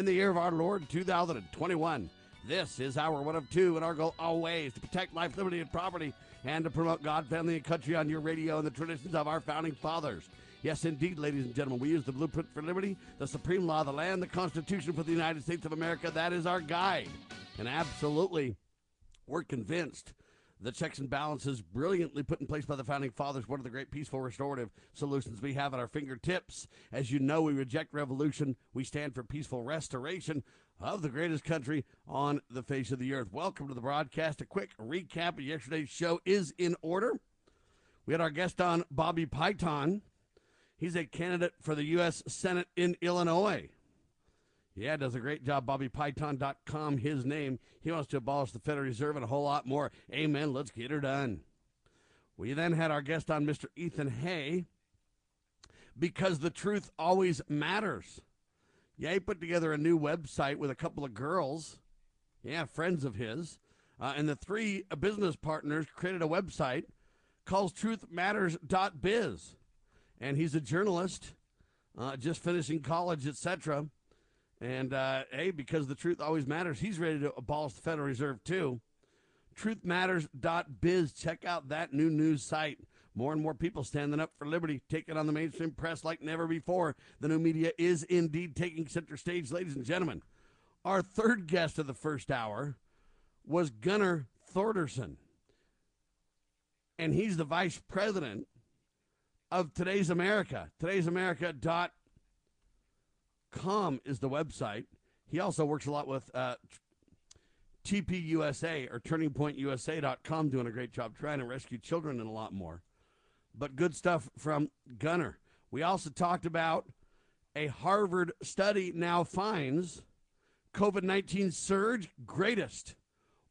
in the year of our Lord 2021. This is our one of two, and our goal always to protect life, liberty, and property, and to promote God, family, and country on your radio and the traditions of our founding fathers. Yes, indeed, ladies and gentlemen, we use the blueprint for liberty, the supreme law of the land, the Constitution for the United States of America. That is our guide. And absolutely, we're convinced the checks and balances brilliantly put in place by the founding fathers, one of the great peaceful restorative solutions we have at our fingertips. As you know, we reject revolution. We stand for peaceful restoration of the greatest country on the face of the earth. Welcome to the broadcast. A quick recap of yesterday's show is in order. We had our guest on, Bobby Piton. He's a candidate for the U.S. Senate in Illinois. Yeah, does a great job. BobbyPiton.com, his name. He wants to abolish the Federal Reserve and a whole lot more. Amen. Let's get her done. We then had our guest on, Mr. Ethan Hay, because the truth always matters. Yeah, he put together a new website with a couple of girls, yeah, friends of his, uh, and the three business partners created a website called truthmatters.biz. And he's a journalist, uh, just finishing college, etc. And uh, hey, because the truth always matters, he's ready to abolish the Federal Reserve too. Truthmatters.biz. Check out that new news site. More and more people standing up for liberty, taking on the mainstream press like never before. The new media is indeed taking center stage, ladies and gentlemen. Our third guest of the first hour was Gunnar Thordarson. And he's the vice president of Today's America. Today's Com is the website. He also works a lot with uh, TPUSA or TurningPointUSA.com, doing a great job trying to rescue children and a lot more. But good stuff from Gunnar. We also talked about a Harvard study now finds COVID 19 surge greatest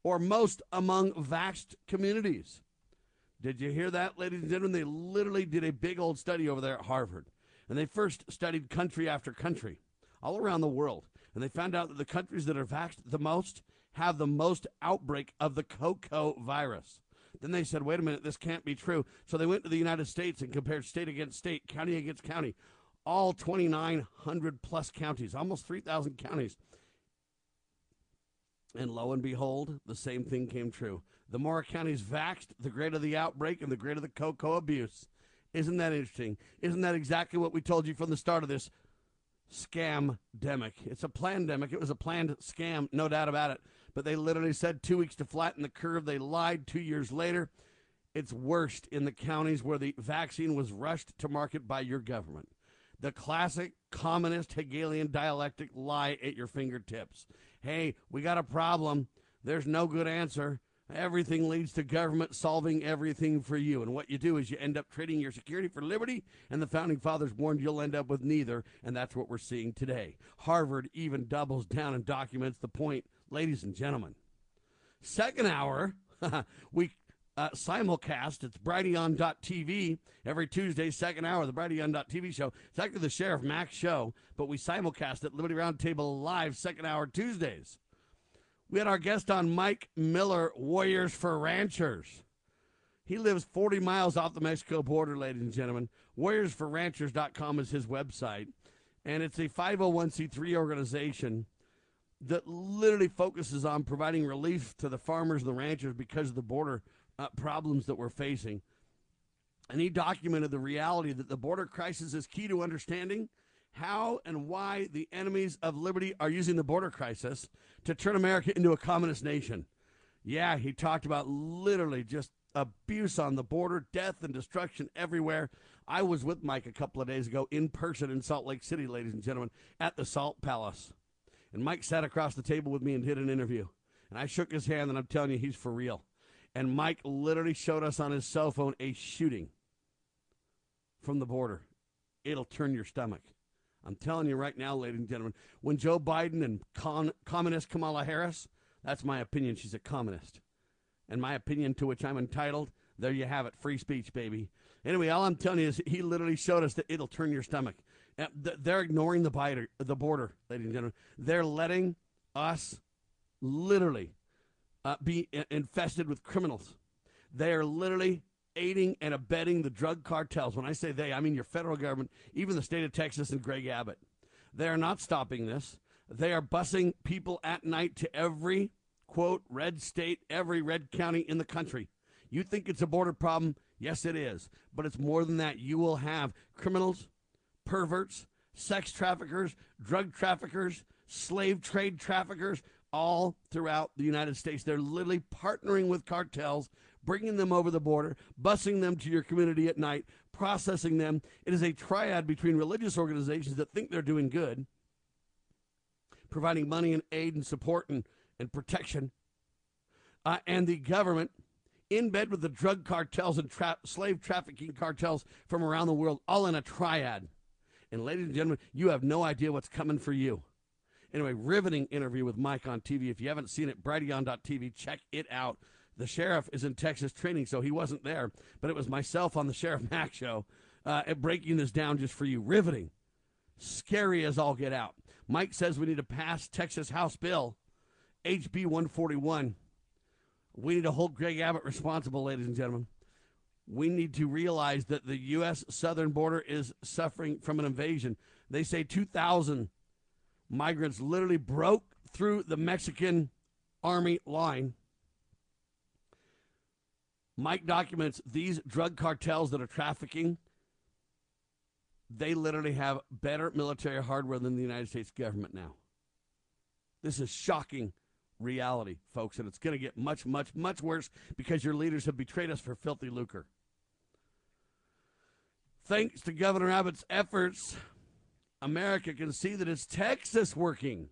or most among vaxxed communities. Did you hear that, ladies and gentlemen? They literally did a big old study over there at Harvard. And they first studied country after country all around the world. And they found out that the countries that are vaxxed the most have the most outbreak of the cocoa virus. Then they said, wait a minute, this can't be true. So they went to the United States and compared state against state, county against county, all 2,900 plus counties, almost 3,000 counties. And lo and behold, the same thing came true. The more counties vaxed, the greater the outbreak and the greater the cocoa abuse. Isn't that interesting? Isn't that exactly what we told you from the start of this? Scam-demic. It's a pandemic. It was a planned scam, no doubt about it. But they literally said two weeks to flatten the curve. They lied two years later. It's worst in the counties where the vaccine was rushed to market by your government. The classic communist Hegelian dialectic lie at your fingertips. Hey, we got a problem. There's no good answer. Everything leads to government solving everything for you. And what you do is you end up trading your security for liberty, and the founding fathers warned you'll end up with neither, and that's what we're seeing today. Harvard even doubles down and documents the point, ladies and gentlemen. Second hour, we uh, simulcast. It's Brighteon.tv every Tuesday, second hour, the Brighteon.tv show. It's actually the Sheriff Mack show, but we simulcast at Liberty Roundtable Live, second hour Tuesdays. We had our guest on Mike Miller, Warriors for Ranchers. He lives 40 miles off the Mexico border, ladies and gentlemen. WarriorsForRanchers.com is his website. And it's a 501c3 organization that literally focuses on providing relief to the farmers and the ranchers because of the border uh, problems that we're facing. And he documented the reality that the border crisis is key to understanding how and why the enemies of liberty are using the border crisis to turn America into a communist nation. Yeah, he talked about literally just abuse on the border, death and destruction everywhere. I was with Mike a couple of days ago in person in Salt Lake City, ladies and gentlemen, at the Salt Palace. And Mike sat across the table with me and did an interview. And I shook his hand, and I'm telling you, he's for real. And Mike literally showed us on his cell phone a shooting from the border. It'll turn your stomach. I'm telling you right now, ladies and gentlemen, when Joe Biden and con- communist Kamala Harris, that's my opinion, she's a communist. And my opinion to which I'm entitled, there you have it, free speech, baby. Anyway, all I'm telling you is he literally showed us that it'll turn your stomach. They're ignoring the border, the border, ladies and gentlemen. They're letting us literally uh, be infested with criminals. They are literally aiding and abetting the drug cartels. When I say they, I mean your federal government, even the state of Texas and Greg Abbott. They are not stopping this. They are busing people at night to every, quote, red state, every red county in the country. You think it's a border problem? Yes, it is. But it's more than that. You will have criminals, perverts, sex traffickers, drug traffickers, slave trade traffickers, all throughout the United States. They're literally partnering with cartels, bringing them over the border, busing them to your community at night, processing them. It is a triad between religious organizations that think they're doing good, providing money and aid and support and, and protection, uh, and the government in bed with the drug cartels and tra- slave trafficking cartels from around the world, all in a triad. And ladies and gentlemen, you have no idea what's coming for you. Anyway, riveting interview with Mike on TV. If you haven't seen it, brighteon.tv, check it out. The sheriff is in Texas training, so he wasn't there, but it was myself on the Sheriff Mack show uh, breaking this down just for you. Riveting. Scary as all get out. Mike says we need to pass Texas House Bill, HB 141. We need to hold Greg Abbott responsible, ladies and gentlemen. We need to realize that the U.S. southern border is suffering from an invasion. They say 2,000 migrants literally broke through the Mexican army line. Mike documents these drug cartels that are trafficking. They literally have better military hardware than the United States government now. This is shocking reality, folks, and it's going to get much, much, much worse because your leaders have betrayed us for filthy lucre. Thanks to Governor Abbott's efforts, America can see that it's Texas working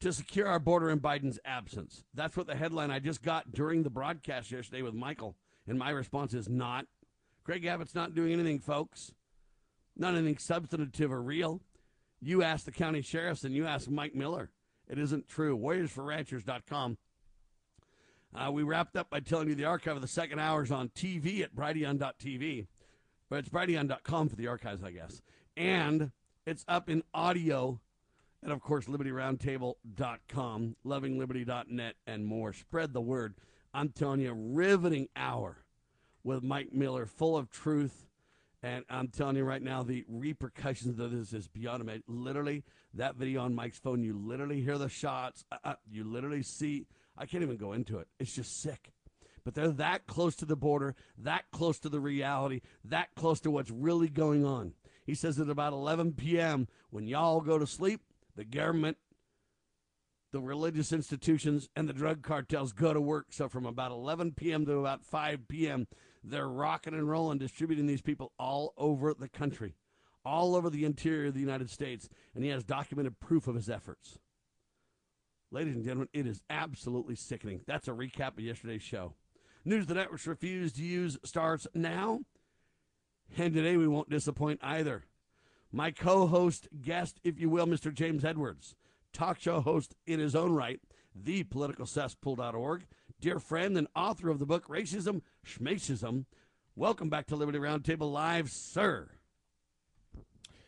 to secure our border in Biden's absence. That's what the headline I just got during the broadcast yesterday with Michael. And my response is not. Greg Abbott's not doing anything, folks. Not anything substantive or real. You ask the county sheriffs and you ask Mike Miller. It isn't true. WarriorsForRanchers.com. Uh, we wrapped up by telling you the archive of the second hours on TV at brighteon.tv. But it's brighteon.com for the archives, I guess. And it's up in audio and, of course, libertyroundtable.com, lovingliberty.net, and more. Spread the word. I'm telling you, riveting hour with Mike Miller, full of truth. And I'm telling you right now, the repercussions of this is beyond. Literally, that video on Mike's phone, you literally hear the shots. Uh, uh, you literally see. I can't even go into it. It's just sick. But they're that close to the border, that close to the reality, that close to what's really going on. He says at about 11 p.m., when y'all go to sleep, the government, the religious institutions, and the drug cartels go to work. So from about 11 p.m. to about 5 p.m., they're rocking and rolling, distributing these people all over the country, all over the interior of the United States. And he has documented proof of his efforts. Ladies and gentlemen, it is absolutely sickening. That's a recap of yesterday's show. News the networks refuse to use starts now. And today we won't disappoint either. My co host, guest, if you will, Mr. James Edwards, talk show host in his own right, thepoliticalcesspool.org, dear friend and author of the book Racism, Schmacism. Welcome back to Liberty Roundtable Live, sir.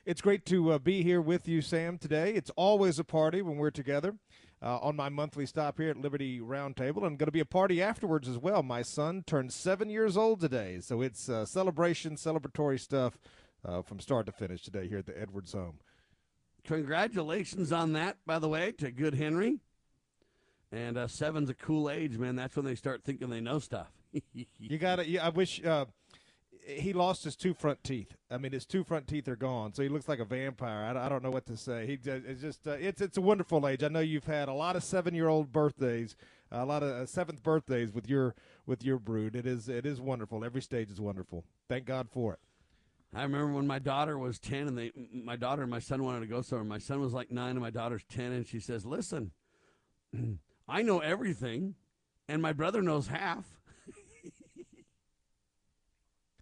It's great to uh, be here with you, Sam, today. It's always a party when we're together uh, on my monthly stop here at Liberty Roundtable. And going to be a party afterwards as well. My son turned seven years old today, so it's uh, celebration, celebratory stuff uh, from start to finish today here at the Edwards home. Congratulations on that, by the way, to Good Henry. And uh, seven's a cool age, man. That's when they start thinking they know stuff. you got to. I wish uh, he lost his two front teeth. I mean, his two front teeth are gone, so he looks like a vampire. I, I don't know what to say. He it's just uh, it's it's a wonderful age. I know you've had a lot of seven year old birthdays, a lot of uh, seventh birthdays with your with your brood. It is it is wonderful. Every stage is wonderful. Thank God for it. I remember when my daughter was ten, and they my daughter and my son wanted to go somewhere. My son was like nine, and my daughter's ten, and she says, "Listen, I know everything, and my brother knows half."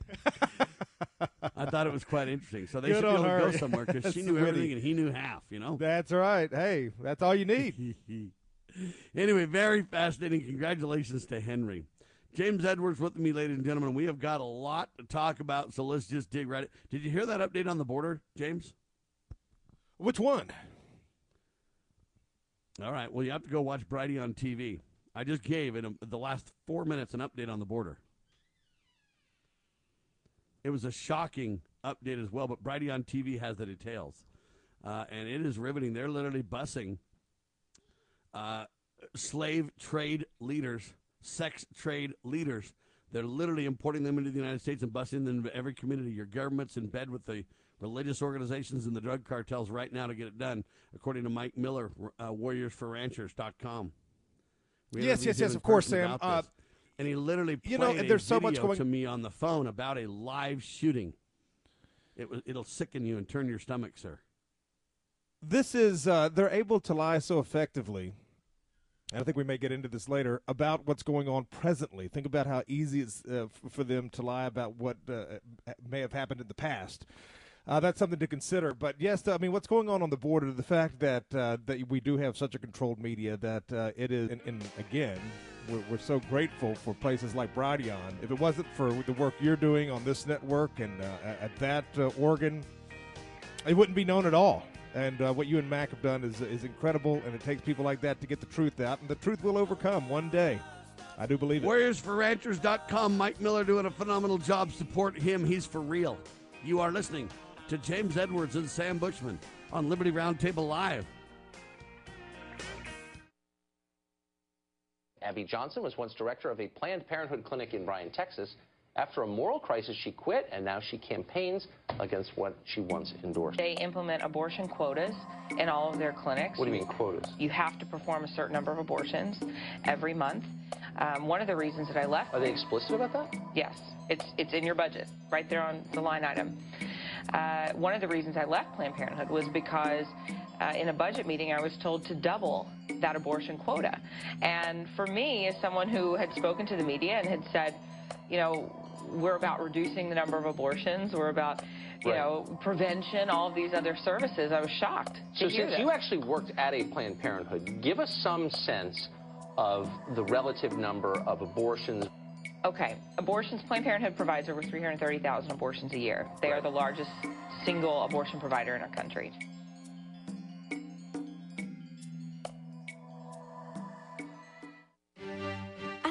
I thought it was quite interesting. So they Good should be able to go somewhere because she knew everything and he knew half. You know. That's right. Hey, that's all you need. anyway, very fascinating. Congratulations to Henry. James Edwards with me, ladies and gentlemen. We have got a lot to talk about, so let's just dig right in. Did you hear that update on the border, James? Which one? All right. Well, you have to go watch Brighteon TV. I just gave in the last four minutes an update on the border. It was a shocking update as well, but Brighteon TV has the details. Uh, and it is riveting. They're literally busing uh, slave trade leaders, sex trade leaders. They're literally importing them into the United States and busing them into every community. Your government's in bed with the religious organizations and the drug cartels right now to get it done, according to Mike Miller, uh, warriorsforranchers.com. We Yes, yes, yes, of course, Sam. Uh, and he literally you know, a there's so much going- to me on the phone about a live shooting. It was, it'll sicken you and turn your stomach, sir. This is uh, they're able to lie so effectively. And I think we may get into this later about what's going on presently. Think about how easy it's uh, for them to lie about what uh, may have happened in the past. Uh, that's something to consider. But yes, I mean, what's going on on the border? The fact that uh, that we do have such a controlled media that uh, it is, and, and again, we're, we're so grateful for places like Brighteon. If it wasn't for the work you're doing on this network and uh, at that organ, it wouldn't be known at all. And uh, what you and Mack have done is is incredible, and it takes people like that to get the truth out, and the truth will overcome one day. I do believe it. WarriorsForRanchers.com. Mike Miller doing a phenomenal job. Support him. He's for real. You are listening to James Edwards and Sam Bushman on Liberty Roundtable Live. Abby Johnson was once director of a Planned Parenthood clinic in Bryan, Texas. After a moral crisis, she quit, and now she campaigns against what she once endorsed. They implement abortion quotas in all of their clinics. What do you mean quotas? You have to perform a certain number of abortions every month. Um, one of the reasons that I left. Are they explicit about that? Yes, it's it's in your budget, right there on the line item. Uh, one of the reasons I left Planned Parenthood was because uh, in a budget meeting I was told to double that abortion quota. And for me, as someone who had spoken to the media and had said, you know, we're about reducing the number of abortions, we're about, you Right. know, prevention, all of these other services, I was shocked So since this. you actually worked at a Planned Parenthood, give us some sense of the relative number of abortions. Okay, abortions, Planned Parenthood provides over 330,000 abortions a year. They are the largest single abortion provider in our country.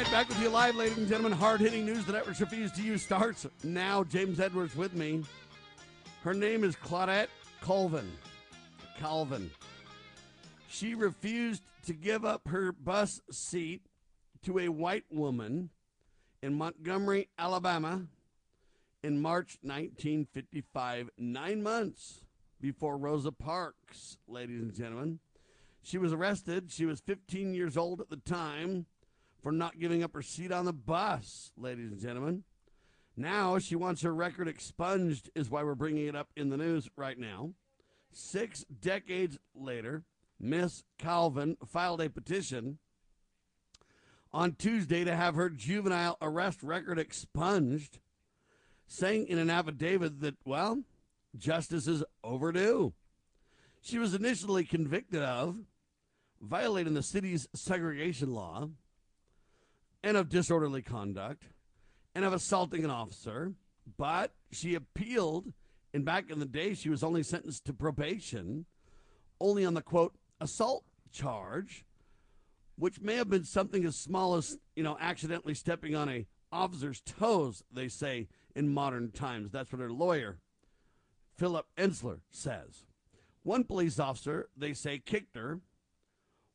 right, back with you live, ladies and gentlemen. Hard hitting news the networks refuse to use starts now. James Edwards with me. Her name is Claudette Colvin. Calvin. She refused to give up her bus seat to a white woman in Montgomery, Alabama in March 1955, nine months before Rosa Parks, ladies and gentlemen. She was arrested. She was 15 years old at the time for not giving up her seat on the bus, ladies and gentlemen. Now she wants her record expunged, is why we're bringing it up in the news right now. Six decades later, Miss Calvin filed a petition on Tuesday to have her juvenile arrest record expunged, saying in an affidavit that, well, justice is overdue. She was initially convicted of violating the city's segregation law and of disorderly conduct and of assaulting an officer. But she appealed, and back in the day, she was only sentenced to probation, only on the quote, assault charge, which may have been something as small as, you know, accidentally stepping on a officer's toes, they say in modern times. That's what her lawyer, Philip Ensler, says. One police officer, they say, kicked her,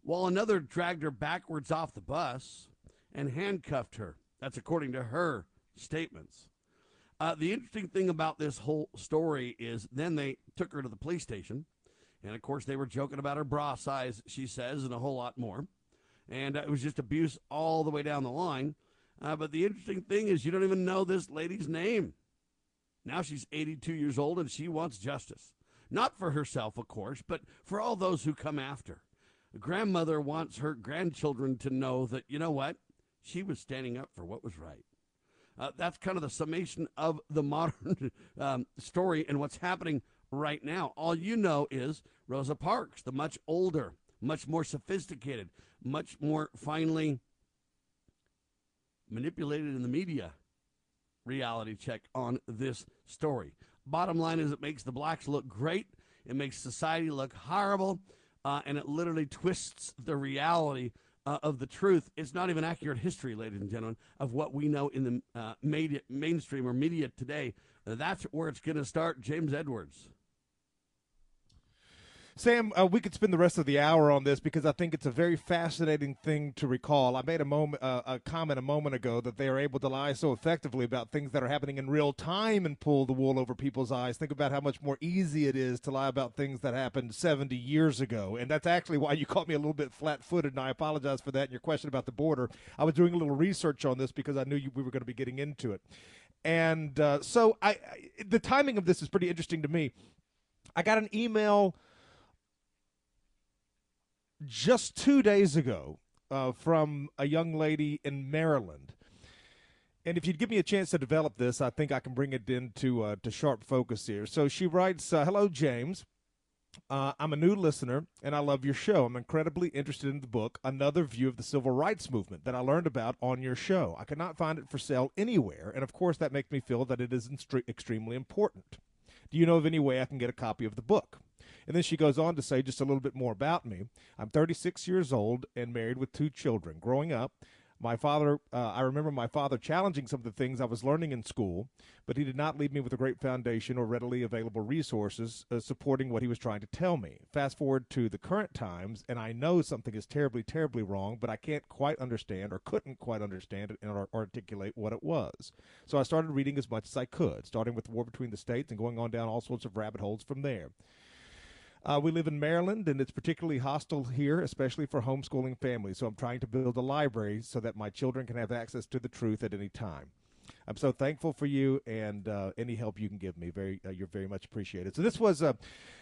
while another dragged her backwards off the bus and handcuffed her. That's according to her statements. Uh, the interesting thing about this whole story is then they took her to the police station. And of course, they were joking about her bra size, she says, and a whole lot more. And uh, it was just abuse all the way down the line. Uh, but the interesting thing is, you don't even know this lady's name. Now she's 82 years old and she wants justice. Not for herself, of course, but for all those who come after. The grandmother wants her grandchildren to know that, you know what? She was standing up for what was right. Uh, that's kind of the summation of the modern um, story and what's happening right now. All you know is Rosa Parks, the much older, much more sophisticated, much more finely manipulated in the media reality check on this story. Bottom line is, it makes the blacks look great, it makes society look horrible, uh, and it literally twists the reality uh, of the truth. It's not even accurate history, ladies and gentlemen, of what we know in the uh, media, mainstream or media today. that's where it's going to start. James Edwards. Sam, uh, we could spend the rest of the hour on this because I think it's a very fascinating thing to recall. I made a moment, uh, a comment a moment ago that they are able to lie so effectively about things that are happening in real time and pull the wool over people's eyes. Think about how much more easy it is to lie about things that happened 70 years ago, and that's actually why you caught me a little bit flat-footed. And I apologize for that. And your question about the border, I was doing a little research on this because I knew you, we were going to be getting into it, and uh, so I, I, the timing of this is pretty interesting to me. I got an email just two days ago uh, from a young lady in Maryland. And if you'd give me a chance to develop this, I think I can bring it into uh, to sharp focus here. So she writes, uh, "Hello, James. Uh, I'm a new listener, and I love your show. I'm incredibly interested in the book, Another View of the Civil Rights Movement, that I learned about on your show. I cannot find it for sale anywhere, and of course, that makes me feel that it is extremely important. Do you know of any way I can get a copy of the book? And then she goes on to say just a little bit more about me. I'm 36 years old and married with two children. Growing up, my father, uh, I remember my father challenging some of the things I was learning in school, but he did not leave me with a great foundation or readily available resources uh, supporting what he was trying to tell me. Fast forward to the current times, and I know something is terribly, terribly wrong, but I can't quite understand or couldn't quite understand and articulate what it was. So I started reading as much as I could, starting with the War Between the States and going on down all sorts of rabbit holes from there. Uh, we live in Maryland, and it's particularly hostile here, especially for homeschooling families. So I'm trying to build a library so that my children can have access to the truth at any time. I'm so thankful for you and uh, any help you can give me. Very, uh, you're very much appreciated. So this was uh,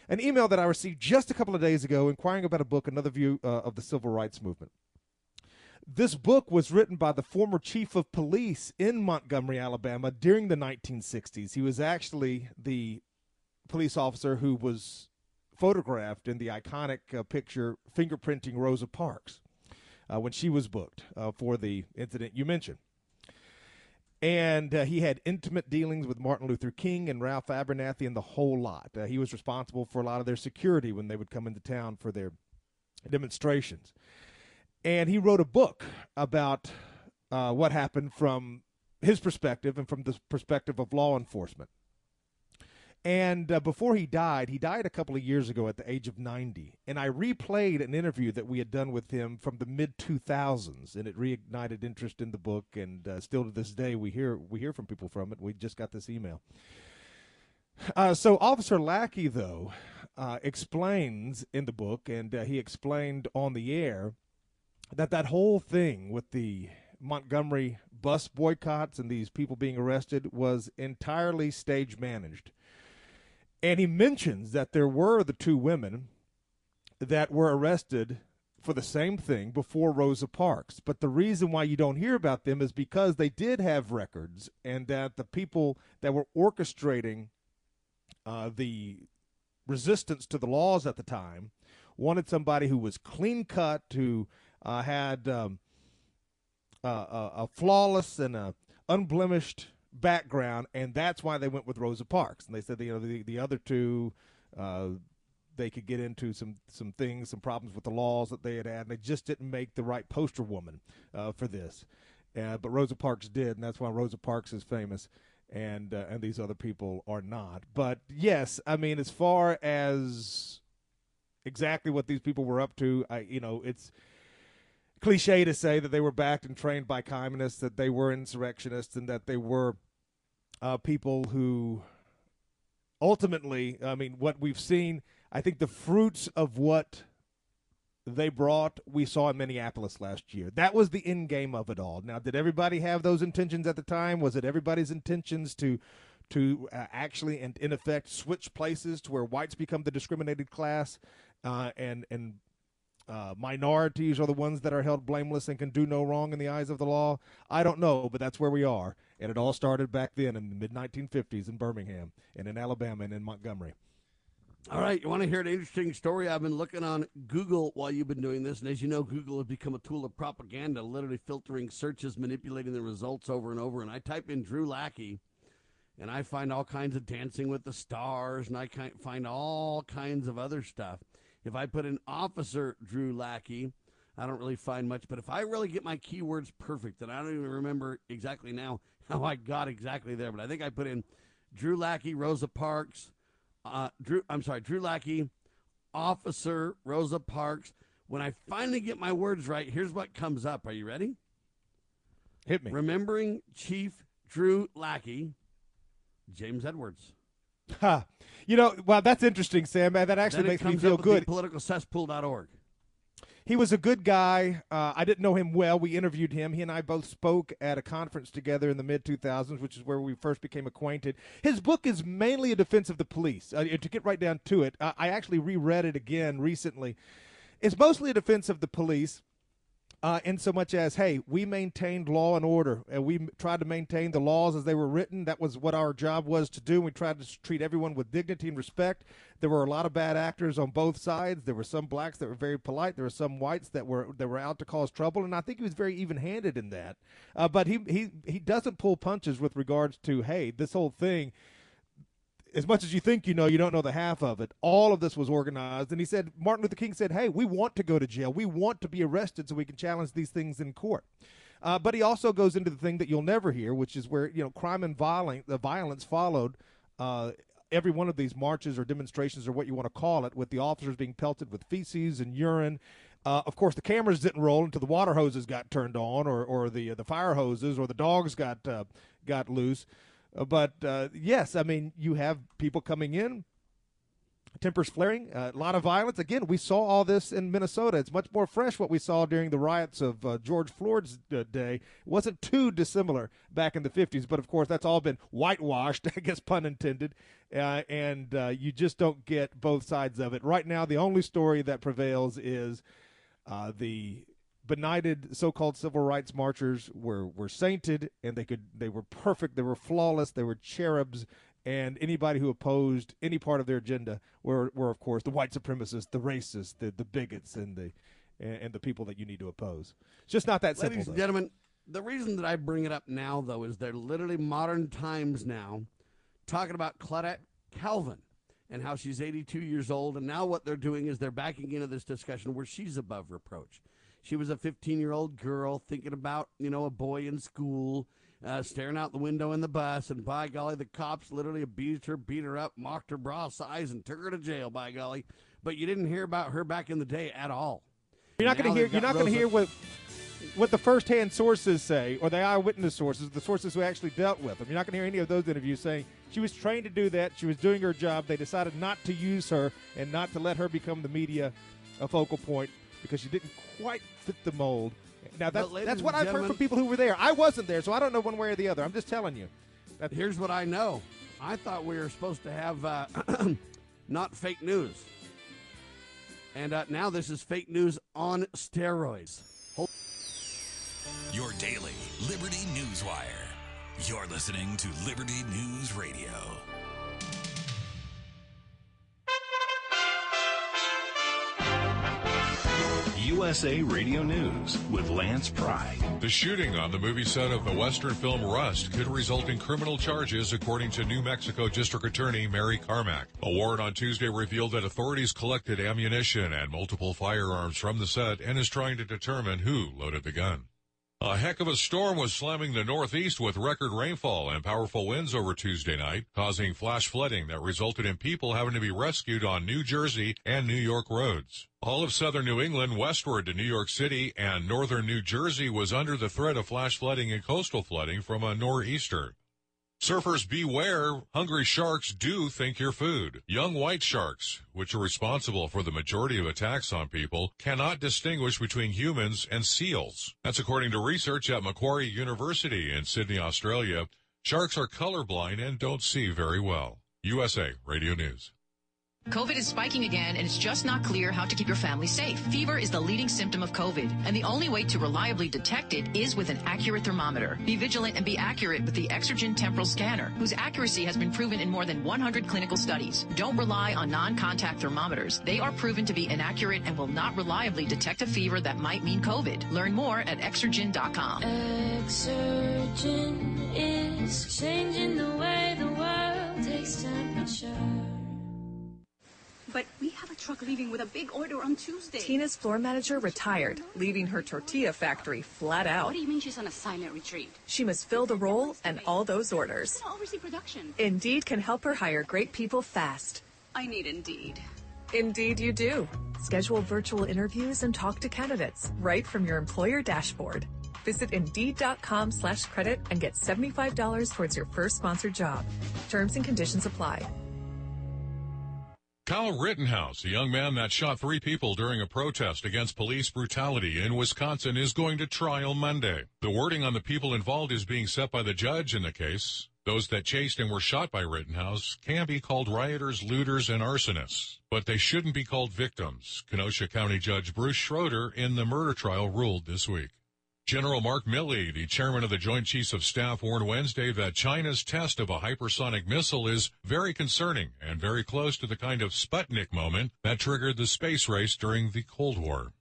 an email that I received just a couple of days ago, inquiring about a book, another view uh, of the civil rights movement. This book was written by the former chief of police in Montgomery, Alabama, during the 1960s. He was actually the police officer who was photographed in the iconic uh, picture fingerprinting Rosa Parks uh, when she was booked uh, for the incident you mentioned. And uh, he had intimate dealings with Martin Luther King and Ralph Abernathy and the whole lot. Uh, he was responsible for a lot of their security when they would come into town for their demonstrations. And he wrote a book about what happened from his perspective and from the perspective of law enforcement. And uh, before he died, he died a couple of years ago at the age of 90. And I replayed an interview that we had done with him from the mid 2000s, and it reignited interest in the book. And uh, still to this day, we hear we hear from people from it. We just got this email. Uh, so Officer Lackey, though, uh, explains in the book, and uh, he explained on the air that that whole thing with the Montgomery bus boycotts and these people being arrested was entirely stage managed and he mentions that there were the two women that were arrested for the same thing before Rosa Parks. But the reason why you don't hear about them is because they did have records, and that the people that were orchestrating uh, the resistance to the laws at the time wanted somebody who was clean cut, who uh, had um, a, a flawless and a unblemished background, and that's why they went with Rosa Parks. And they said, you know, the, the other two, uh, they could get into some some things, some problems with the laws that they had had, and they just didn't make the right poster woman uh, for this. Uh, but Rosa Parks did, and that's why Rosa Parks is famous, and uh, and these other people are not. But yes, I mean, as far as exactly what these people were up to, I you know, it's cliche to say that they were backed and trained by communists, that they were insurrectionists, and that they were uh, people who ultimately, I mean, what we've seen, I think the fruits of what they brought, we saw in Minneapolis last year. That was the end game of it all. Now, did everybody have those intentions at the time? Was it everybody's intentions to to uh, actually and in effect switch places to where whites become the discriminated class uh, and and uh, minorities are the ones that are held blameless and can do no wrong in the eyes of the law. I don't know, but that's where we are. And it all started back then in the mid 1950s in Birmingham and in Alabama and in Montgomery. All right, you want to hear an interesting story? I've been looking on Google while you've been doing this, and as you know, Google has become a tool of propaganda, literally filtering searches, manipulating the results over and over. And I type in Drew Lackey, and I find all kinds of Dancing with the Stars, and I find all kinds of other stuff. If I put in Officer Drew Lackey, I don't really find much. But if I really get my keywords perfect, and I don't even remember exactly now how I got exactly there, but I think I put in Drew Lackey, Rosa Parks, uh, Drew. I'm sorry, Drew Lackey, Officer Rosa Parks. When I finally get my words right, here's what comes up. Are you ready? Hit me. Remembering Chief Drew Lackey, James Edwards. Ha. You know, well, that's interesting, Sam. That actually makes me feel good. Politicalcesspool.org. He was a good guy. Uh, I didn't know him well. We interviewed him. He and I both spoke at a conference together in the mid 2000s, which is where we first became acquainted. His book is mainly a defense of the police. Uh, to get right down to it, I actually reread it again recently. It's mostly a defense of the police. Uh, in so much as, hey, we maintained law and order, and we tried to maintain the laws as they were written. That was what our job was to do. We tried to treat everyone with dignity and respect. There were a lot of bad actors on both sides. There were some blacks that were very polite. There were some whites that were that were out to cause trouble, and I think he was very even-handed in that. Uh, but he he he doesn't pull punches with regards to, hey, this whole thing as much as you think you know, you don't know the half of it. All of this was organized. And he said, Martin Luther King said, hey, we want to go to jail. We want to be arrested so we can challenge these things in court. Uh, but he also goes into the thing that you'll never hear, which is where, you know, crime and violence, the violence followed uh, every one of these marches or demonstrations or what you want to call it, with the officers being pelted with feces and urine. Uh, of course, the cameras didn't roll until the water hoses got turned on, or, or the the fire hoses, or the dogs got uh, got loose. Uh, but uh, yes, I mean, you have people coming in, tempers flaring, uh, a lot of violence. Again, we saw all this in Minnesota. It's much more fresh what we saw during the riots of uh, George Floyd's uh, day. It wasn't too dissimilar back in the 50s, but of course, that's all been whitewashed, I guess, pun intended. Uh, and uh, you just don't get both sides of it. Right now, the only story that prevails is the benighted so-called civil rights marchers were were sainted and they could they were perfect they were flawless they were cherubs and anybody who opposed any part of their agenda were were of course the white supremacists the racists the the bigots and the and, and the people that you need to oppose it's just not that simple Ladies and gentlemen, the reason that I bring it up now, though, is they're literally modern times now talking about Claudette Calvin and how she's 82 years old. And now what they're doing is they're backing into this discussion where she's above reproach. She was a 15 year old girl thinking about, you know, a boy in school, uh, staring out the window in the bus. And by golly, the cops literally abused her, beat her up, mocked her bra size, and took her to jail, by golly. But you didn't hear about her back in the day at all. You're not going to hear. You're not going to hear what what the first-hand sources say, or the eyewitness sources, the sources who actually dealt with them. You're not going to hear any of those interviews saying she was trained to do that. She was doing her job. They decided not to use her and not to let her become the media a focal point because she didn't quite fit the mold. Now that's ladies that's what I've heard from people who were there. I wasn't there, so I don't know one way or the other. I'm just telling you. That, Here's what I know. I thought we were supposed to have uh, not fake news. And uh, now this is fake news on steroids. Hold- Your daily Liberty News Wire. You're listening to Liberty News Radio. USA Radio News with Lance Pry. The shooting on the movie set of the Western film Rust could result in criminal charges, according to New Mexico District Attorney Mary Carmack. A warrant on Tuesday revealed that authorities collected ammunition and multiple firearms from the set and is trying to determine who loaded the gun. A heck of a storm was slamming the Northeast with record rainfall and powerful winds over Tuesday night, causing flash flooding that resulted in people having to be rescued on New Jersey and New York roads. All of southern New England westward to New York City and northern New Jersey was under the threat of flash flooding and coastal flooding from a nor'easter. Surfers beware, hungry sharks do think you're food. Young white sharks, which are responsible for the majority of attacks on people, cannot distinguish between humans and seals. That's according to research at Macquarie University in Sydney, Australia. Sharks are colorblind and don't see very well. USA Radio News. COVID is spiking again, and it's just not clear how to keep your family safe. Fever is the leading symptom of COVID, and the only way to reliably detect it is with an accurate thermometer. Be vigilant and be accurate with the Exergen Temporal Scanner, whose accuracy has been proven in more than 100 clinical studies. Don't rely on non-contact thermometers. They are proven to be inaccurate and will not reliably detect a fever that might mean COVID. Learn more at Exergen.com. Exergen is changing the way the world takes temperature. But we have a truck leaving with a big order on Tuesday. Tina's floor manager retired, leaving her tortilla factory flat out. What do you mean she's on a silent retreat? She must fill the role and all those orders. oversee production. Indeed can help her hire great people fast. I need Indeed. Indeed you do. Schedule virtual interviews and talk to candidates right from your employer dashboard. Visit Indeed.com slash credit and get $75 towards your first sponsored job. Terms and conditions apply. Kyle Rittenhouse, a young man that shot three people during a protest against police brutality in Wisconsin, is going to trial Monday. The wording on the people involved is being set by the judge in the case. Those that chased and were shot by Rittenhouse can be called rioters, looters, and arsonists, but they shouldn't be called victims, Kenosha County Judge Bruce Schroeder in the murder trial ruled this week. General Mark Milley, the chairman of the Joint Chiefs of Staff, warned Wednesday that China's test of a hypersonic missile is very concerning and very close to the kind of Sputnik moment that triggered the space race during the Cold War.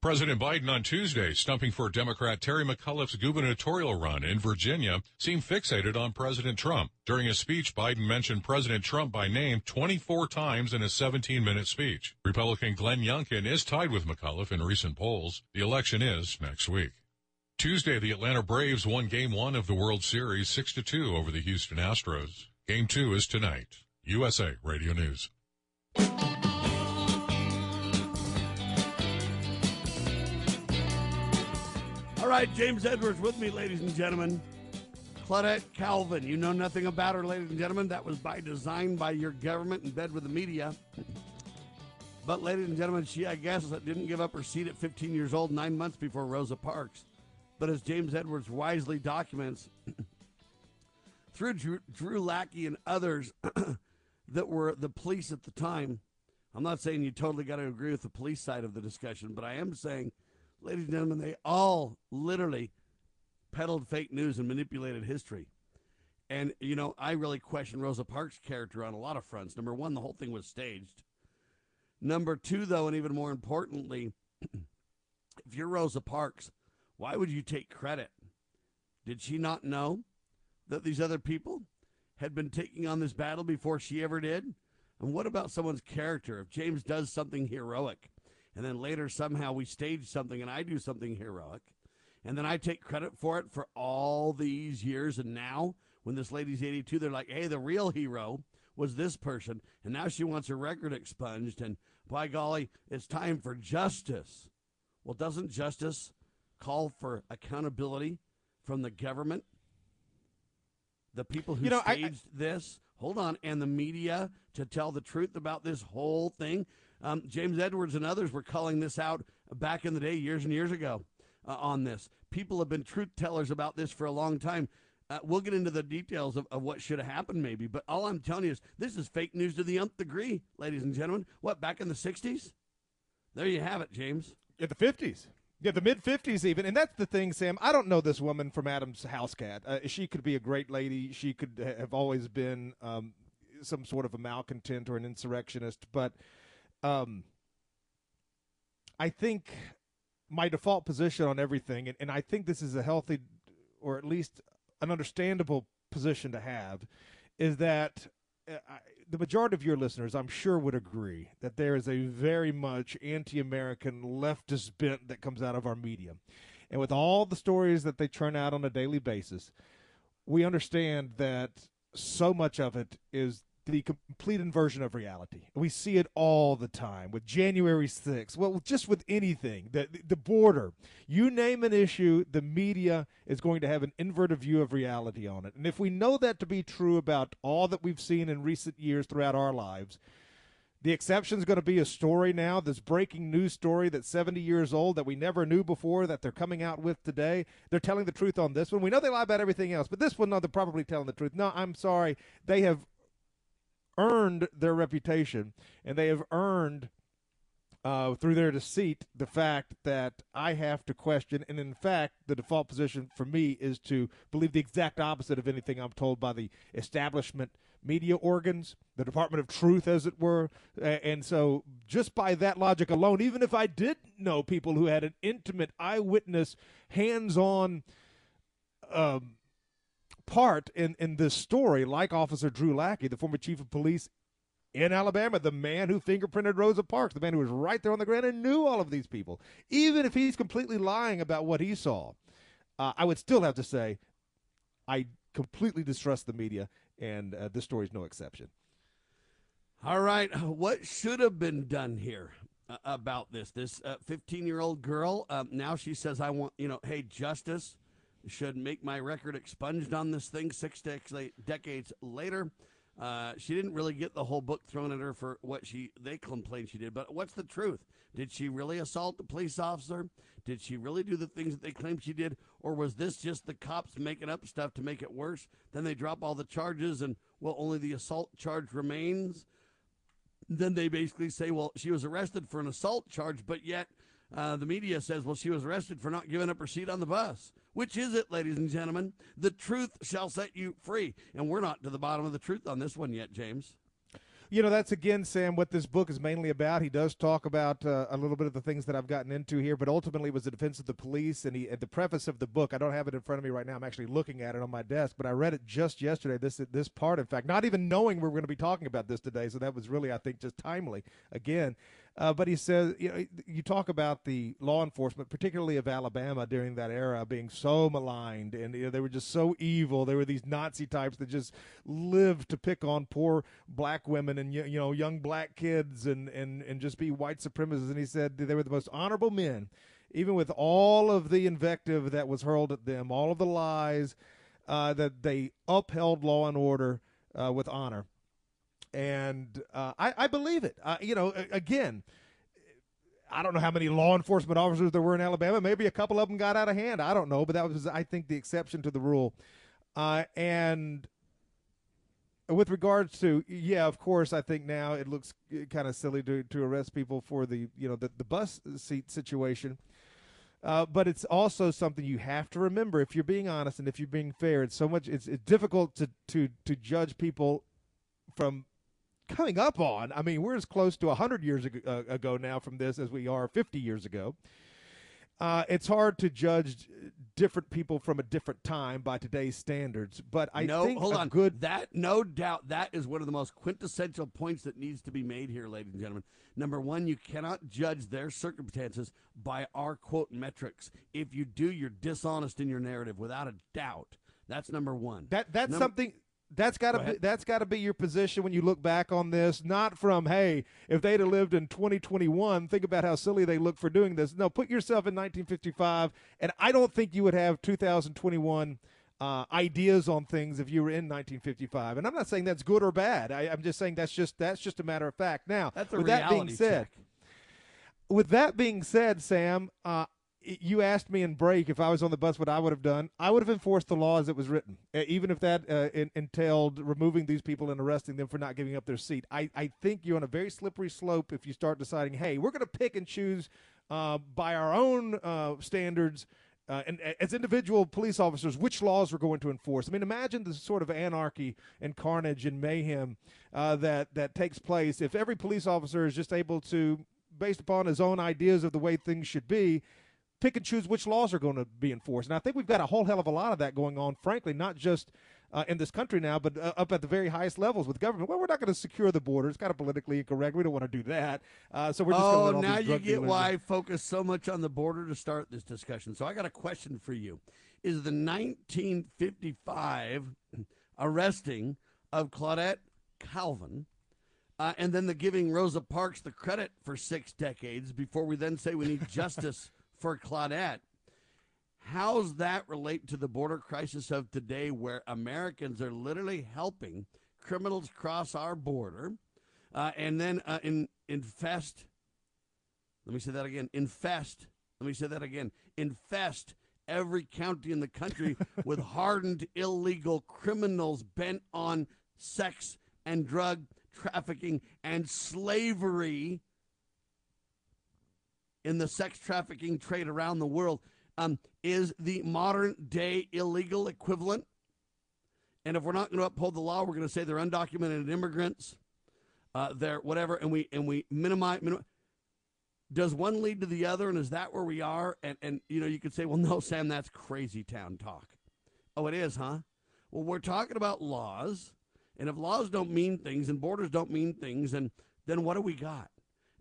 President Biden on Tuesday, stumping for Democrat Terry McAuliffe's gubernatorial run in Virginia, seemed fixated on President Trump. During a speech, Biden mentioned President Trump by name 24 times in a 17-minute speech. Republican Glenn Youngkin is tied with McAuliffe in recent polls. The election is next week. Tuesday, the Atlanta Braves won Game 1 of the World Series 6-2 over the Houston Astros. Game 2 is tonight. USA Radio News. All right, James Edwards with me, ladies and gentlemen. Claudette Calvin, you know nothing about her, ladies and gentlemen. That was by design by your government in bed with the media. But, ladies and gentlemen, she, I guess, didn't give up her seat at 15 years old, nine months before Rosa Parks. But as James Edwards wisely documents, through Drew, Drew Lackey and others that were the police at the time, I'm not saying you totally got to agree with the police side of the discussion, but I am saying, ladies and gentlemen, they all literally peddled fake news and manipulated history. And, you know, I really question Rosa Parks' character on a lot of fronts. Number one, the whole thing was staged. Number two, though, and even more importantly, if you're Rosa Parks, why would you take credit? Did she not know that these other people had been taking on this battle before she ever did? And what about someone's character? If James does something heroic, and then later somehow we stage something and I do something heroic, and then I take credit for it for all these years, and now when this lady's 82, they're like, hey, the real hero was this person, and now she wants her record expunged, and by golly, it's time for justice. Well, doesn't justice call for accountability from the government, the people who you know, staged I, I, this. Hold on, and the media to tell the truth about this whole thing. Um, James Edwards and others were calling this out back in the day, years and years ago, uh, on this. People have been truth tellers about this for a long time. Uh, we'll get into the details of, of what should have happened, maybe. But all I'm telling you is this is fake news to the nth degree, ladies and gentlemen. What, back in the 60s? There you have it, James. In the 50s. Yeah, the mid 50s even. And that's the thing, Sam. I don't know this woman from Adam's house cat. Uh, she could be a great lady. She could have always been um, some sort of a malcontent or an insurrectionist. But um, I think my default position on everything, and, and I think this is a healthy, or at least an understandable position to have, is that Uh, I, the majority of your listeners, I'm sure, would agree that there is a very much anti-American leftist bent that comes out of our media, and with all the stories that they churn out on a daily basis, we understand that so much of it is the complete inversion of reality. We see it all the time with January 6th. Well, just with anything, the the border. You name an issue, the media is going to have an inverted view of reality on it. And if we know that to be true about all that we've seen in recent years throughout our lives, the exception is going to be a story now, this breaking news story that's 70 years old that we never knew before that they're coming out with today. They're telling the truth on this one. We know they lie about everything else, but this one, no, they're probably telling the truth. No, I'm sorry. They have earned their reputation and they have earned uh, through their deceit the fact that I have to question. And in fact, the default position for me is to believe the exact opposite of anything I'm told by the establishment media organs, the Department of Truth, as it were. And so, just by that logic alone, even if I did know people who had an intimate eyewitness, hands on, um, part in, in this story, like Officer Drew Lackey, the former chief of police in Alabama, the man who fingerprinted Rosa Parks, the man who was right there on the ground and knew all of these people. Even if he's completely lying about what he saw, uh, I would still have to say I completely distrust the media, and uh, this story is no exception. All right, what should have been done here uh, about this? This 15 uh, year old girl, um, now she says, I want, you know, hey, justice should make my record expunged on this thing six decades later. Uh, she didn't really get the whole book thrown at her for what she they complained she did. But what's the truth? Did she really assault the police officer? Did she really do the things that they claim she did, or was this just the cops making up stuff to make it worse? Then they drop all the charges, and well, only the assault charge remains. Then they basically say, well, she was arrested for an assault charge, but yet uh, the media says, well, she was arrested for not giving up her seat on the bus. Which is it, ladies and gentlemen? The truth shall set you free. And we're not to the bottom of the truth on this one yet, James. You know, that's again, Sam, what this book is mainly about. He does talk about uh, a little bit of the things that I've gotten into here, but ultimately it was the defense of the police. And he, at the preface of the book, I don't have it in front of me right now. I'm actually looking at it on my desk, but I read it just yesterday. This this part, in fact, not even knowing we are going to be talking about this today. So that was really, I think, just timely. Again, uh, but he says, you know, you talk about the law enforcement, particularly of Alabama during that era, being so maligned, and you know, they were just so evil. They were these Nazi types that just lived to pick on poor black women and you know young black kids, and and and just be white supremacists. And he said they were the most honorable men, even with all of the invective that was hurled at them, all of the lies, uh, that they upheld law and order uh, with honor and uh, I, I, believe it. Uh, you know, again, I don't know how many law enforcement officers there were in Alabama. Maybe a couple of them got out of hand. I don't know, but that was, I think, the exception to the rule. Uh, and with regards to, yeah, of course, I think now it looks kind of silly to, to arrest people for the, you know, the, the bus seat situation. Uh, but it's also something you have to remember if you're being honest and if you're being fair. It's so much. It's, it's difficult to to to judge people from coming up on. I mean, we're as close to 100 years ago, uh, ago now from this as we are 50 years ago. Uh, it's hard to judge different people from a different time by today's standards, but I no, think hold on. good that no doubt that is one of the most quintessential points that needs to be made here, ladies and gentlemen. Number one, you cannot judge their circumstances by our quote metrics. If you do, you're dishonest in your narrative, without a doubt. That's number one. That that's number, something that's got to be that's got to be your position when you look back on this. Not from hey, if they'd have lived in 2021, think about how silly they look for doing this. No, put yourself in 1955, and I don't think you would have 2021 uh, ideas on things if you were in 1955. And I'm not saying that's good or bad. I, am just saying that's just that's just a matter of fact. Now, with that being said, check. with that being said, Sam, uh, you asked me in break if I was on the bus what I would have done. I would have enforced the law as it was written, even if that uh, in, entailed removing these people and arresting them for not giving up their seat. I, I think you're on a very slippery slope if you start deciding, hey, we're going to pick and choose uh, by our own uh, standards. Uh, and as individual police officers, which laws we're going to enforce. I mean, imagine the sort of anarchy and carnage and mayhem uh, that that takes place if every police officer is just able to, based upon his own ideas of the way things should be, pick and choose which laws are going to be enforced. And I think we've got a whole hell of a lot of that going on, frankly, not just uh, in this country now, but uh, up at the very highest levels with government. Well, we're not going to secure the border. It's kind of politically incorrect. We don't want to do that. Uh, so we're just oh, going to now you get why I focus so much on the border to start this discussion. So I got a question for you: Is the 1955 arresting of Claudette Colvin? Uh, and then the giving Rosa Parks the credit for six decades before we then say we need justice for Claudette. How's that relate to the border crisis of today where Americans are literally helping criminals cross our border uh, and then uh, in, infest, let me say that again, infest, let me say that again, infest every county in the country with hardened illegal criminals bent on sex and drug trafficking and slavery in the sex trafficking trade around the world um, is the modern day illegal equivalent. And if we're not going to uphold the law, we're going to say they're undocumented immigrants, uh, they're whatever, and we and we minimize. Minim- does one lead to the other, and is that where we are? And and you know, you could say, well, no, Sam, that's crazy town talk. Oh, it is, huh? Well, we're talking about laws, and if laws don't mean things and borders don't mean things, and then what do we got?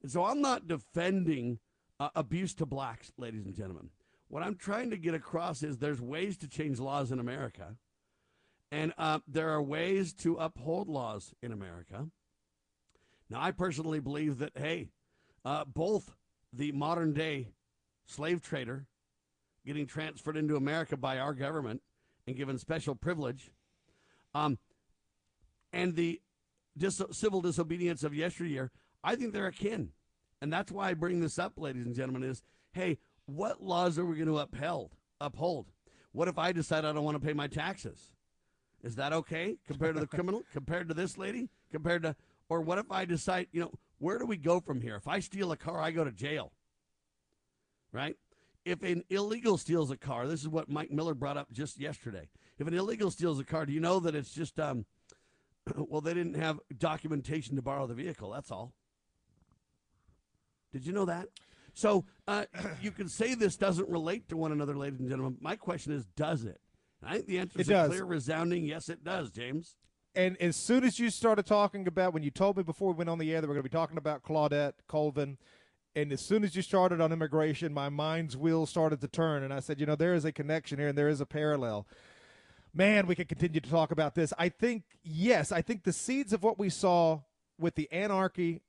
And so I'm not defending uh, abuse to blacks, ladies and gentlemen. What I'm trying to get across is there's ways to change laws in America, and uh, there are ways to uphold laws in America. Now, I personally believe that, hey, uh, both the modern day slave trader getting transferred into America by our government and given special privilege, um, and the dis- civil disobedience of yesteryear, I think they're akin. And that's why I bring this up, ladies and gentlemen, is hey, what laws are we going to upheld, uphold? What if I decide I don't want to pay my taxes? Is that okay compared to the criminal, compared to this lady, compared to, or what if I decide, you know, where do we go from here? If I steal a car, I go to jail, right? If an illegal steals a car, this is what Mike Miller brought up just yesterday. If an illegal steals a car, do you know that it's just, um, well, they didn't have documentation to borrow the vehicle. That's all. Did you know that? So uh, you can say this doesn't relate to one another, ladies and gentlemen. My question is, does it? And I think the answer is a clear, resounding yes, it does, James. And as soon as you started talking about, when you told me before we went on the air that we're going to be talking about Claudette Colvin, and as soon as you started on immigration, my mind's wheel started to turn. And I said, you know, there is a connection here and there is a parallel. Man, we could continue to talk about this. I think, yes, I think the seeds of what we saw with the anarchy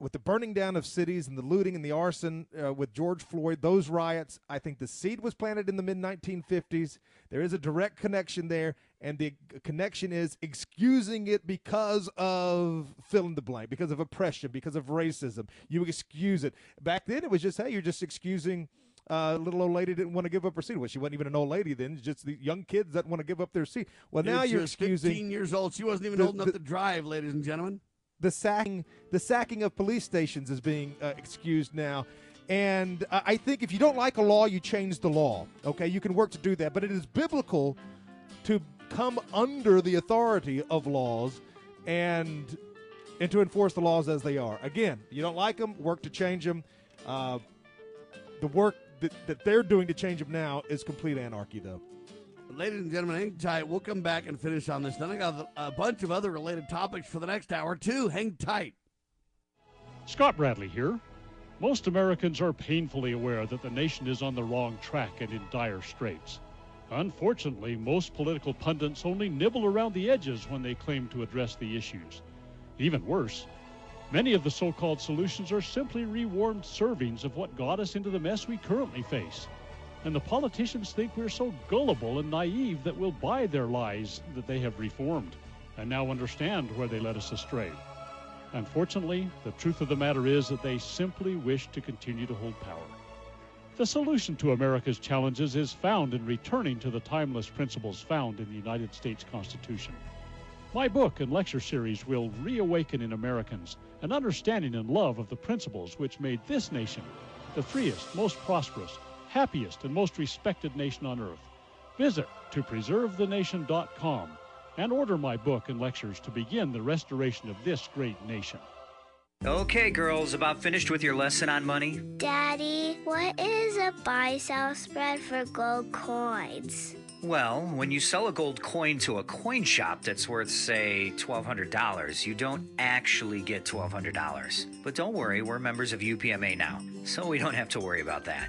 with the burning down of cities and the looting and the arson uh, with George Floyd, those riots, I think the seed was planted in the mid 1950s. There is a direct connection there, and the connection is excusing it because of fill in the blank, because of oppression, because of racism. You excuse it. Back then, it was just, hey, you're just excusing. Uh, little old lady didn't want to give up her seat. Well, she wasn't even an old lady then. Just the young kids that want to give up their seat. Well, now She you're excusing 15 years old. She wasn't even the- old enough the- to drive, ladies and gentlemen. The sacking the sacking of police stations is being uh, excused now and I I think if you don't like a law, you change the law. Okay, you can work to do that, but it is biblical to come under the authority of laws and and to enforce the laws as they are. Again, you don't like them, work to change them. Uh, the work that, that they're doing to change them now is complete anarchy, though. Ladies and gentlemen, hang tight. We'll come back and finish on this. Then I got a bunch of other related topics for the next hour, too. Hang tight. Scott Bradley here. Most Americans are painfully aware that the nation is on the wrong track and in dire straits. Unfortunately, most political pundits only nibble around the edges when they claim to address the issues. Even worse, many of the so called solutions are simply rewarmed servings of what got us into the mess we currently face. And the politicians think we're so gullible and naive that we'll buy their lies that they have reformed and now understand where they led us astray. Unfortunately, the truth of the matter is that they simply wish to continue to hold power. The solution to America's challenges is found in returning to the timeless principles found in the United States Constitution. My book and lecture series will reawaken in Americans an understanding and love of the principles which made this nation the freest, most prosperous, happiest, and most respected nation on earth. Visit to preservethenation.com and order my book and lectures to begin the restoration of this great nation. Okay, girls, about finished with your lesson on money? Daddy, what is a buy sell spread for gold coins? Well, when you sell a gold coin to a coin shop that's worth, say, $1,200, you don't actually get $1,200. But don't worry, we're members of UPMA now, so we don't have to worry about that.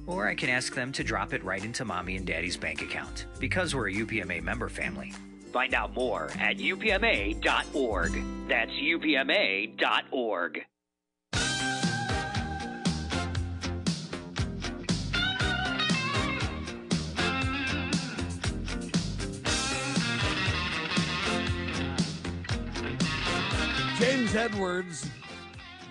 Or I can ask them to drop it right into mommy and daddy's bank account, because we're a UPMA member family. Find out more at upma.org. That's upma.org. James Edwards,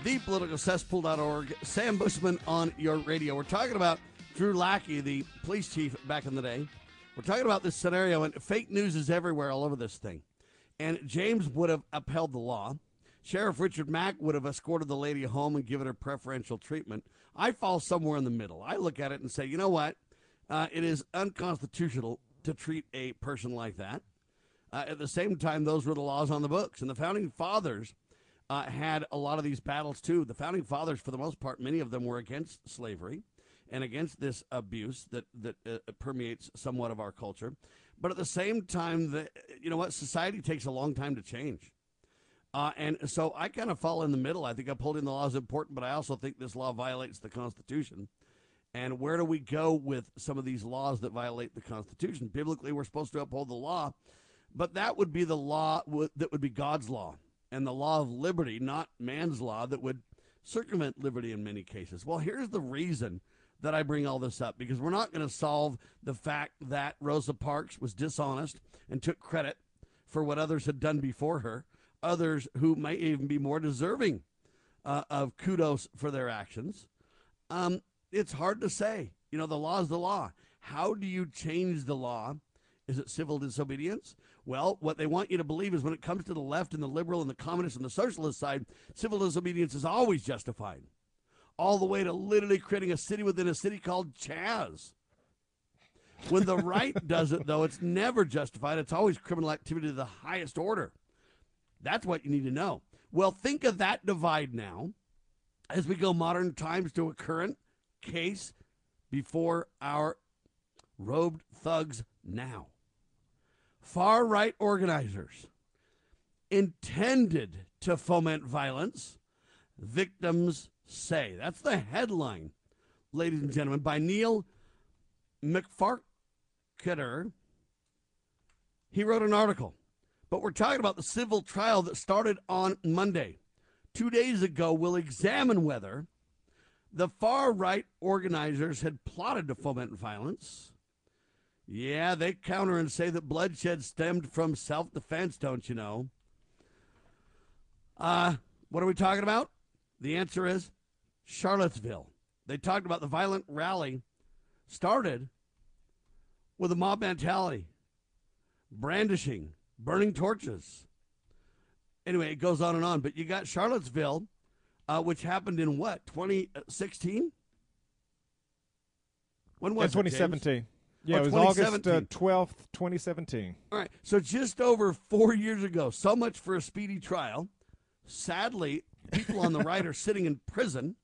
thepoliticalcesspool.org, Sam Bushman on your radio. We're talking about Drew Lackey, the police chief back in the day. We're talking about this scenario, and fake news is everywhere all over this thing. And James would have upheld the law. Sheriff Richard Mack would have escorted the lady home and given her preferential treatment. I fall somewhere in the middle. I look at it and say, you know what? Uh, it is unconstitutional to treat a person like that. Uh, at the same time, those were the laws on the books. And the founding fathers uh, had a lot of these battles too. The founding fathers, for the most part, many of them were against slavery and against this abuse that that uh, permeates somewhat of our culture. But at the same time, you know what? Society takes a long time to change. Uh, and so I kind of fall in the middle. I think upholding the law is important, but I also think this law violates the Constitution. And where do we go with some of these laws that violate the Constitution? Biblically, we're supposed to uphold the law, but that would be the law that would be God's law and the law of liberty, not man's law that would circumvent liberty in many cases. Well, here's the reason that I bring all this up because we're not going to solve the fact that Rosa Parks was dishonest and took credit for what others had done before her, others who might even be more deserving uh, of kudos for their actions. Um, it's hard to say. You know, the law is the law. How do you change the law? Is it civil disobedience? Well, what they want you to believe is when it comes to the left and the liberal and the communist and the socialist side, civil disobedience is always justified. All the way to literally creating a city within a city called Chaz. When the right does it, though, it's never justified. It's always criminal activity of the highest order. That's what you need to know. Well, think of that divide now as we go modern times to a current case before our robed thugs now far right organizers intended to foment violence, victims say. That's the headline, ladies and gentlemen, by Neil MacFarquhar. He wrote an article, but we're talking about the civil trial that started on Monday. Two days ago, we'll examine whether the far right organizers had plotted to foment violence yeah, they counter and say that bloodshed stemmed from self defense, don't you know? Uh, what are we talking about? The answer is Charlottesville. They talked about the violent rally started with a mob mentality, brandishing, burning torches. Anyway, it goes on and on. But you got Charlottesville, uh, which happened in what, 2016? When was yeah, it? 2017. James? Yeah, Oh, it was August 2017. uh, 12th, 2017. All right. So just over four years ago, so much for a speedy trial. Sadly, people on the right are sitting in prison.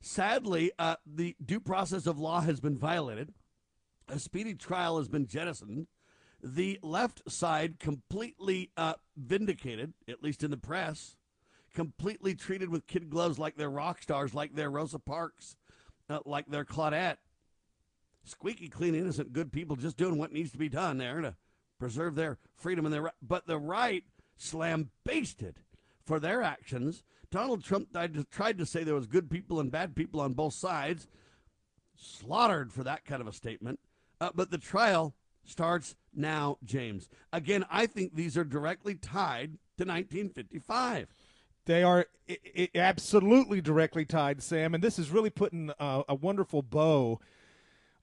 Sadly, uh, the due process of law has been violated. A speedy trial has been jettisoned. The left side completely uh, vindicated, at least in the press, completely treated with kid gloves like they're rock stars, like they're Rosa Parks, uh, like they're Claudette squeaky clean, innocent, good people just doing what needs to be done there to preserve their freedom and their right. But the right slam basted for their actions. Donald Trump tried to, say there was good people and bad people on both sides. Slaughtered for that kind of a statement. Uh, but the trial starts now, James. Again, I think these are directly tied to 1955. They are absolutely directly tied, Sam, and this is really putting a, a wonderful bow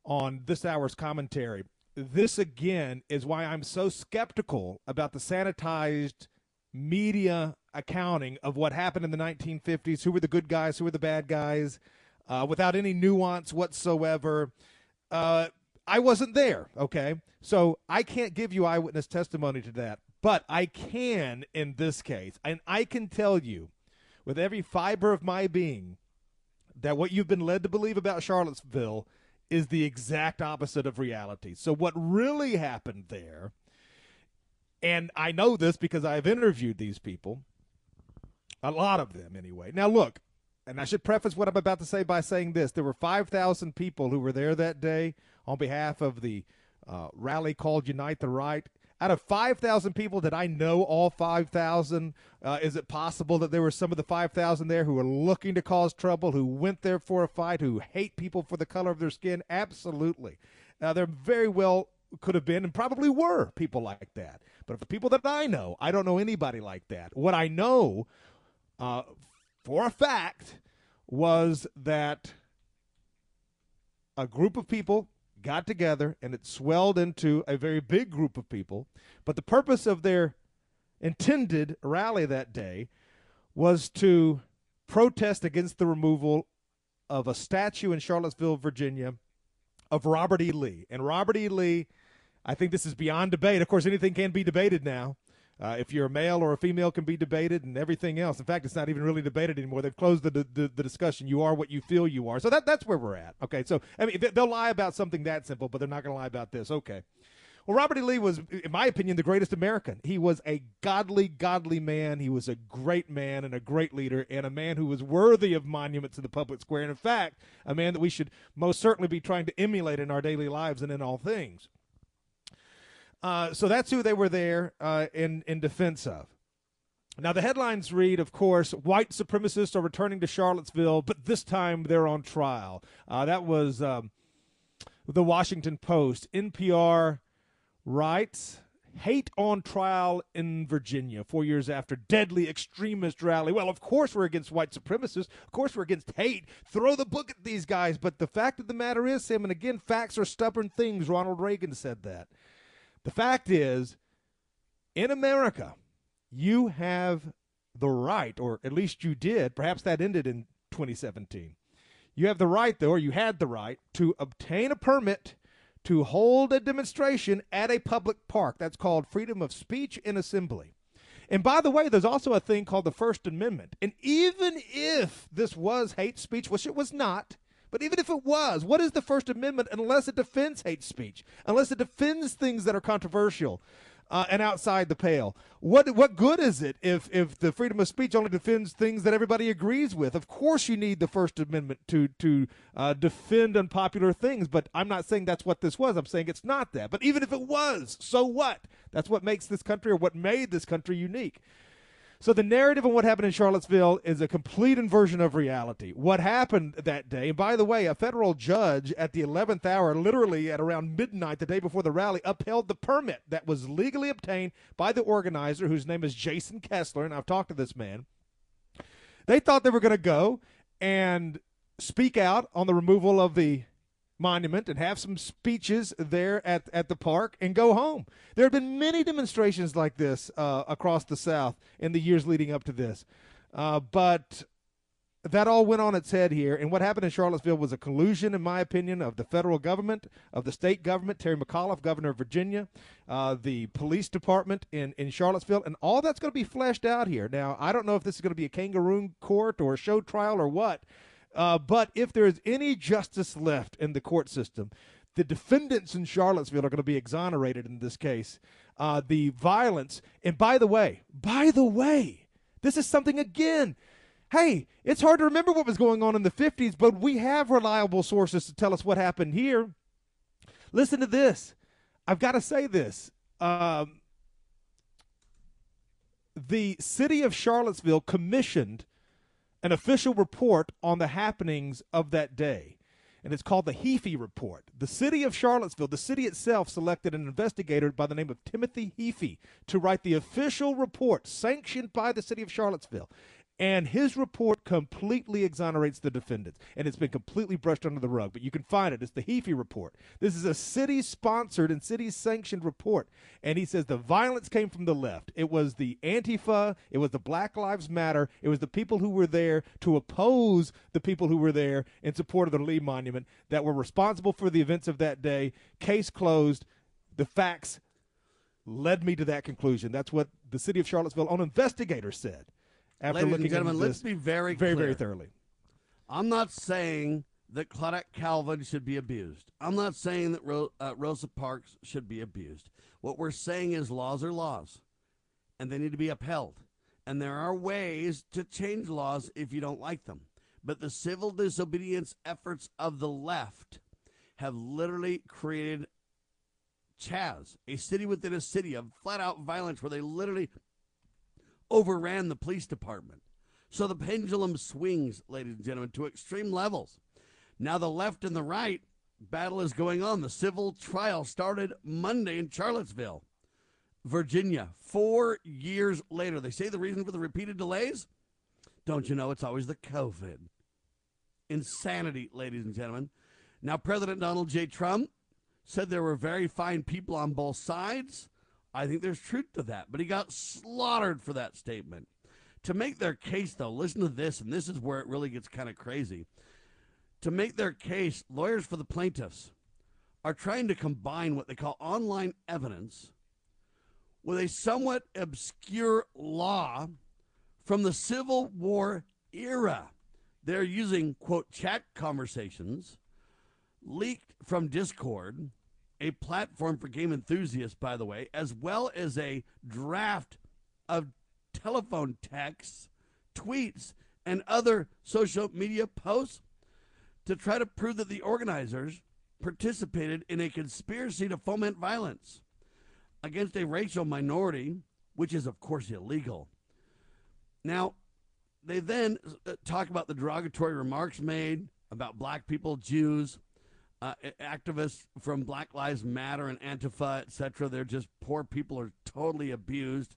on this hour's commentary. This again is why I'm so skeptical about the sanitized media accounting of what happened in the 1950s. Who were the good guys? Who were the bad guys? Uh, without any nuance whatsoever. Uh, I wasn't there, okay? So I can't give you eyewitness testimony to that. But I can in this case. And I can tell you with every fiber of my being that what you've been led to believe about Charlottesville is the exact opposite of reality. So what really happened there, and I know this because I've interviewed these people, a lot of them anyway. Now look, and I should preface what I'm about to say by saying this: there were 5,000 people who were there that day on behalf of the uh, rally called Unite the Right. Out of 5,000 people, did I know all 5,000? Uh, is it possible that there were some of the 5,000 there who were looking to cause trouble, who went there for a fight, who hate people for the color of their skin? Absolutely. Now, there very well could have been and probably were people like that. But for people that I know, I don't know anybody like that. What I know uh, for a fact was that a group of people got together and it swelled into a very big group of people. But the purpose of their intended rally that day was to protest against the removal of a statue in Charlottesville, Virginia, of Robert E. Lee. And Robert E. Lee, I think this is beyond debate. Of course, anything can be debated now. Uh, if you're a male or a female, can be debated, and everything else. In fact, it's not even really debated anymore. They've closed the the, the discussion. You are what you feel you are. So that that's where we're at. Okay, so I mean, they- they'll lie about something that simple, but they're not going to lie about this. Okay. Well, Robert E. Lee was, in my opinion, the greatest American. He was a godly, godly man. He was a great man and a great leader, and a man who was worthy of monuments in the public square. And in fact, a man that we should most certainly be trying to emulate in our daily lives and in all things. Uh, so that's who they were there uh, in in defense of. Now the headlines read, of course, white supremacists are returning to Charlottesville, but this time they're on trial. Uh, that was um, the Washington Post. NPR writes. Hate on trial in Virginia four years after deadly extremist rally. Well, of course we're against white supremacists. Of course we're against hate. Throw the book at these guys. But the fact of the matter is, Sam, and again, facts are stubborn things. Ronald Reagan said that. The fact is, in America, you have the right, or at least you did, perhaps that ended in 2017. You have the right, though, or you had the right, to obtain a permit to hold a demonstration at a public park. That's called freedom of speech and assembly. And by the way, there's also a thing called the First Amendment. And even if this was hate speech, which it was not, but even if it was, what is the First Amendment unless it defends hate speech, unless it defends things that are controversial uh, and outside the pale? What what good is it if if the freedom of speech only defends things that everybody agrees with? Of course, you need the First Amendment to to uh, defend unpopular things, but I'm not saying that's what this was. I'm saying it's not that. But even if it was, so what? That's what makes this country or what made this country unique. So the narrative of what happened in Charlottesville is a complete inversion of reality. What happened that day, and by the way, a federal judge at the 11th hour, literally at around midnight the day before the rally, upheld the permit that was legally obtained by the organizer, whose name is Jason Kessler, and I've talked to this man. They thought they were going to go and speak out on the removal of the monument and have some speeches there at, at the park and go home. There have been many demonstrations like this uh, across the South in the years leading up to this. Uh, but that all went on its head here. And what happened in Charlottesville was a collusion, in my opinion, of the federal government, of the state government, Terry McAuliffe, governor of Virginia, uh, the police department in, in Charlottesville, and all that's going to be fleshed out here. Now, I don't know if this is going to be a kangaroo court or a show trial or what, uh, but if there is any justice left in the court system, the defendants in Charlottesville are going to be exonerated in this case. Uh, the violence, and by the way, by the way, this is something again. Hey, it's hard to remember what was going on in the 50s, but we have reliable sources to tell us what happened here. Listen to this. I've got to say this. Um, the city of Charlottesville commissioned an official report on the happenings of that day. And it's called the Heaphy Report. The city of Charlottesville, the city itself, selected an investigator by the name of Timothy Heaphy to write the official report sanctioned by the city of Charlottesville. And his report completely exonerates the defendants, and it's been completely brushed under the rug. But you can find it. It's the Heaphy report. This is a city sponsored and city sanctioned report. And he says the violence came from the left. It was the Antifa, it was the Black Lives Matter, it was the people who were there to oppose the people who were there in support of the Lee Monument that were responsible for the events of that day. Case closed. The facts led me to that conclusion. That's what the city of Charlottesville own investigators said after Ladies looking and gentlemen, let's be very very, clear. very thoroughly. I'm not saying that Claudette Colvin should be abused. I'm not saying that Ro- uh, Rosa Parks should be abused. What we're saying is laws are laws, and they need to be upheld. And there are ways to change laws if you don't like them. But the civil disobedience efforts of the left have literally created Chaz, a city within a city of flat out violence where they literally overran the police department. So the pendulum swings, ladies and gentlemen, to extreme levels. Now the left and the right battle is going on. The civil trial started Monday in Charlottesville, Virginia. Four years later, they say the reason for the repeated delays? Don't you know it's always the COVID? Insanity, ladies and gentlemen. Now, President Donald J. Trump said there were very fine people on both sides. I think there's truth to that, but he got slaughtered for that statement. To make their case, though, listen to this, and this is where it really gets kind of crazy. To make their case, lawyers for the plaintiffs are trying to combine what they call online evidence with a somewhat obscure law from the Civil War era. They're using, quote, chat conversations leaked from Discord, a platform for game enthusiasts, by the way, as well as a draft of telephone texts, tweets, and other social media posts to try to prove that the organizers participated in a conspiracy to foment violence against a racial minority, which is, of course, illegal. Now, they then uh, talk about the derogatory remarks made about black people, Jews, uh, activists from Black Lives Matter and Antifa, etc. They're just poor people are totally abused.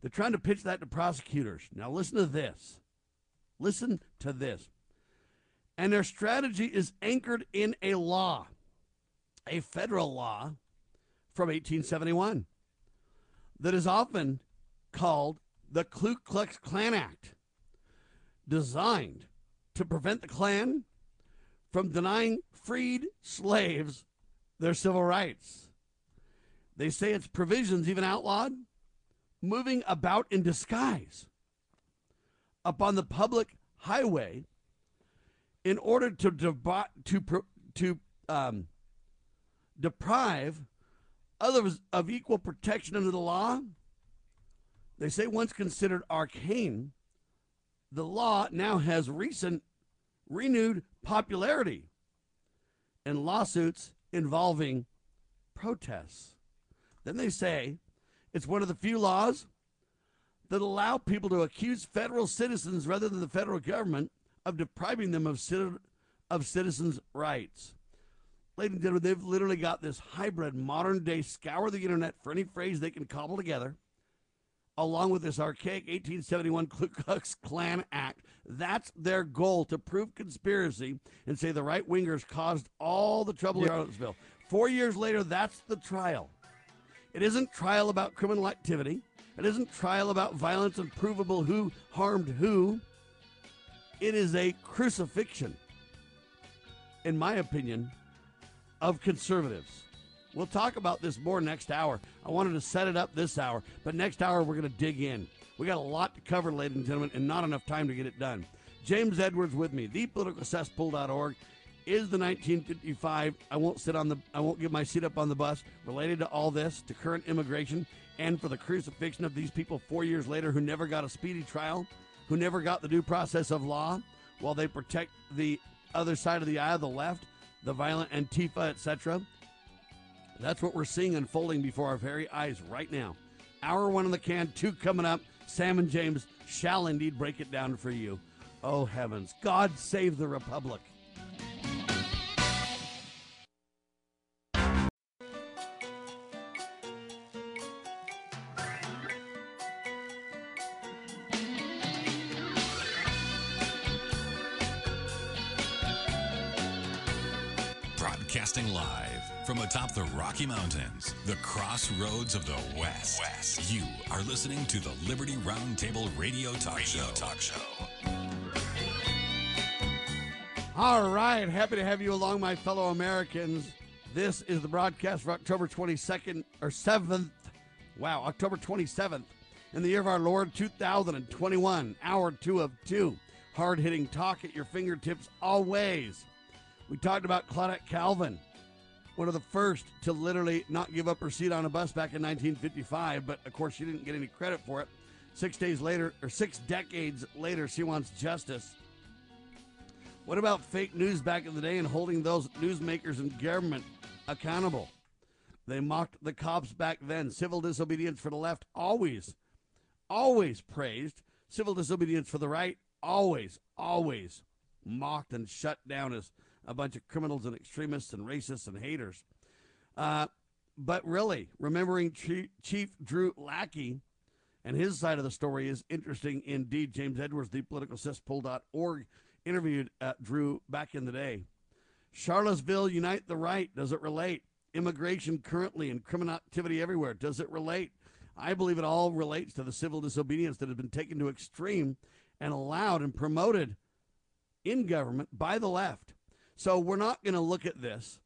They're trying to pitch that to prosecutors. Now, listen to this. Listen to this. And their strategy is anchored in a law, a federal law from 1871 that is often called the Ku Klux Klan Act, designed to prevent the Klan from denying freed slaves their civil rights. They say its provisions even outlawed moving about in disguise upon the public highway in order to to to um, deprive others of equal protection under the law. They say once considered arcane, the law now has recent renewed popularity in lawsuits involving protests. Then they say it's one of the few laws that allow people to accuse federal citizens rather than the federal government of depriving them of, of citizens' rights. Ladies and gentlemen, they've literally got this hybrid modern day scour the internet for any phrase they can cobble together, along with this archaic 1871 Ku Klux Klan Act. That's their goal to prove conspiracy and say the right wingers caused all the trouble in Yeah. Charlottesville. Four years later, that's the trial. It isn't trial about criminal activity. It isn't trial about violence and provable who harmed who. It is a crucifixion, in my opinion, of conservatives. We'll talk about this more next hour. I wanted to set it up this hour, but next hour we're going to dig in. We got a lot to cover, ladies and gentlemen, and not enough time to get it done. James Edwards with me, thepoliticalcesspool.org is the 1955 I won't sit on the I won't give my seat up on the bus related to all this to current immigration and for the crucifixion of these people 4 years later who never got a speedy trial, who never got the due process of law while they protect the other side of the aisle, the left, the violent Antifa, etc. That's what we're seeing unfolding before our very eyes right now. Hour one in the can, two coming up. Sam and James shall indeed break it down for you. Oh, heavens. God save the Republic. Broadcasting live from atop the Rocky Mountains, the crossroads of the West. West. You are listening to the Liberty Roundtable Radio Talk radio Show. Talk Show. All right, happy to have you along, my fellow Americans. This is the broadcast for October 22nd or 7th. Wow, October 27th in the year of our Lord 2021, hour two of two. Hard hitting talk at your fingertips always. We talked about Claudette Colvin, one of the first to literally not give up her seat on a bus back in 1955, but of course she didn't get any credit for it. Six days later, or six decades later, she wants justice. What about fake news back in the day and holding those newsmakers and government accountable? They mocked the cops back then. Civil disobedience for the left, always, always praised. Civil disobedience for the right, always, always mocked and shut down as a bunch of criminals and extremists and racists and haters. Uh, but really, remembering Chief, Chief Drew Lackey and his side of the story is interesting indeed. James Edwards, thepoliticalcesspool.org, interviewed uh, Drew back in the day. Charlottesville Unite the Right, does it relate? Immigration currently and criminal activity everywhere, does it relate? I believe it all relates to the civil disobedience that has been taken to extreme and allowed and promoted in government by the left. So we're not going to look at this,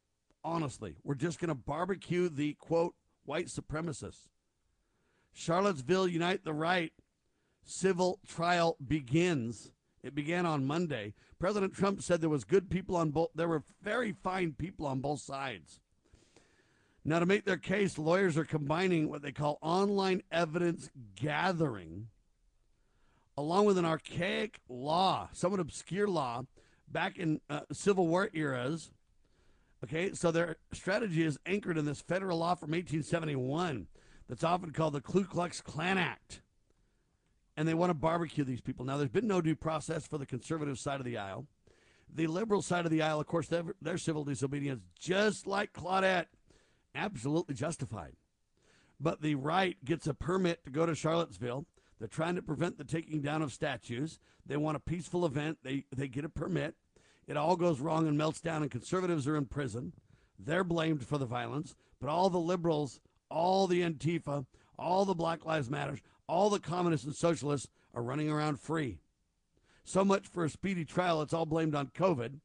honestly. We're just going to barbecue the quote, white supremacists. Charlottesville Unite the Right civil trial begins. It began on Monday. President Trump said there was good people on both there were very fine people on both sides. Now to make their case, lawyers are combining what they call online evidence gathering along with an archaic law, somewhat obscure law back in uh, Civil War eras. Okay, so their strategy is anchored in this federal law from 1871 that's often called the Ku Klux Klan Act and they want to barbecue these people. Now, there's been no due process for the conservative side of the aisle. The liberal side of the aisle, of course, their, their civil disobedience, just like Claudette, absolutely justified. But the right gets a permit to go to Charlottesville. They're trying to prevent the taking down of statues. They want a peaceful event. They, they get a permit. It all goes wrong and melts down, and conservatives are in prison. They're blamed for the violence. But all the liberals, all the Antifa, all the Black Lives Matters, all the communists and socialists are running around free. So much for a speedy trial. It's all blamed on COVID.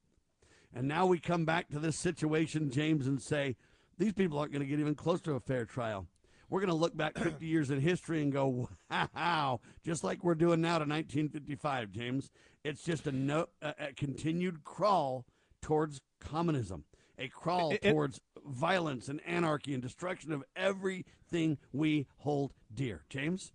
And now we come back to this situation, James, and say these people aren't going to get even close to a fair trial. We're going to look back 50 years in history and go, wow, just like we're doing now to 1955, James. It's just a, no, a, a continued crawl towards communism, a crawl it, it, towards violence and anarchy and destruction of everything we hold dear. James?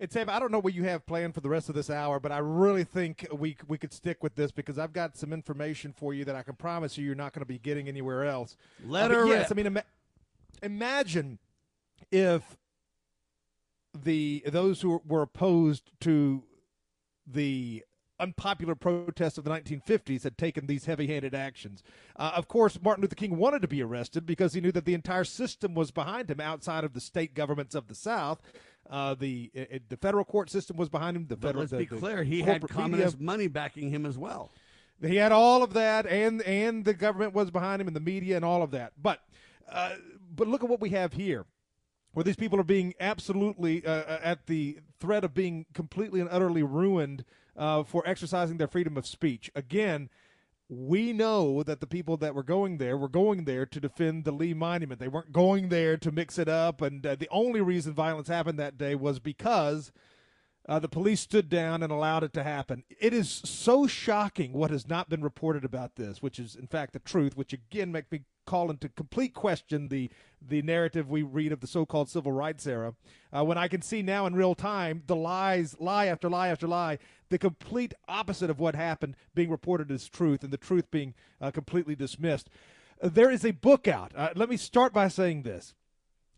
And Sam, I don't know what you have planned for the rest of this hour, but I really think we we could stick with this because I've got some information for you that I can promise you you're not going to be getting anywhere else. Let her yes, I mean, ima- imagine if the those who were opposed to the unpopular protests of the 1950s had taken these heavy-handed actions. Uh, of course, Martin Luther King wanted to be arrested because he knew that the entire system was behind him outside of the state governments of the South. Uh, the it, the federal court system was behind him. The but federal. Let's the, be clear. He had communist media. money backing him as well. He had all of that, and and the government was behind him, and the media, and all of that. But uh, but look at what we have here, where these people are being absolutely uh, uh at the threat of being completely and utterly ruined uh, for exercising their freedom of speech. Again, we know that the people that were going there were going there to defend the Lee Monument. They weren't going there to mix it up. And uh, the only reason violence happened that day was because uh, the police stood down and allowed it to happen. It is so shocking what has not been reported about this, which is in fact the truth, which again makes me call into complete question the the narrative we read of the so-called civil rights era. Uh, when I can see now in real time the lies, lie after lie after lie, the complete opposite of what happened being reported as truth, and the truth being uh, completely dismissed. Uh, there is a book out. Uh, let me start by saying this.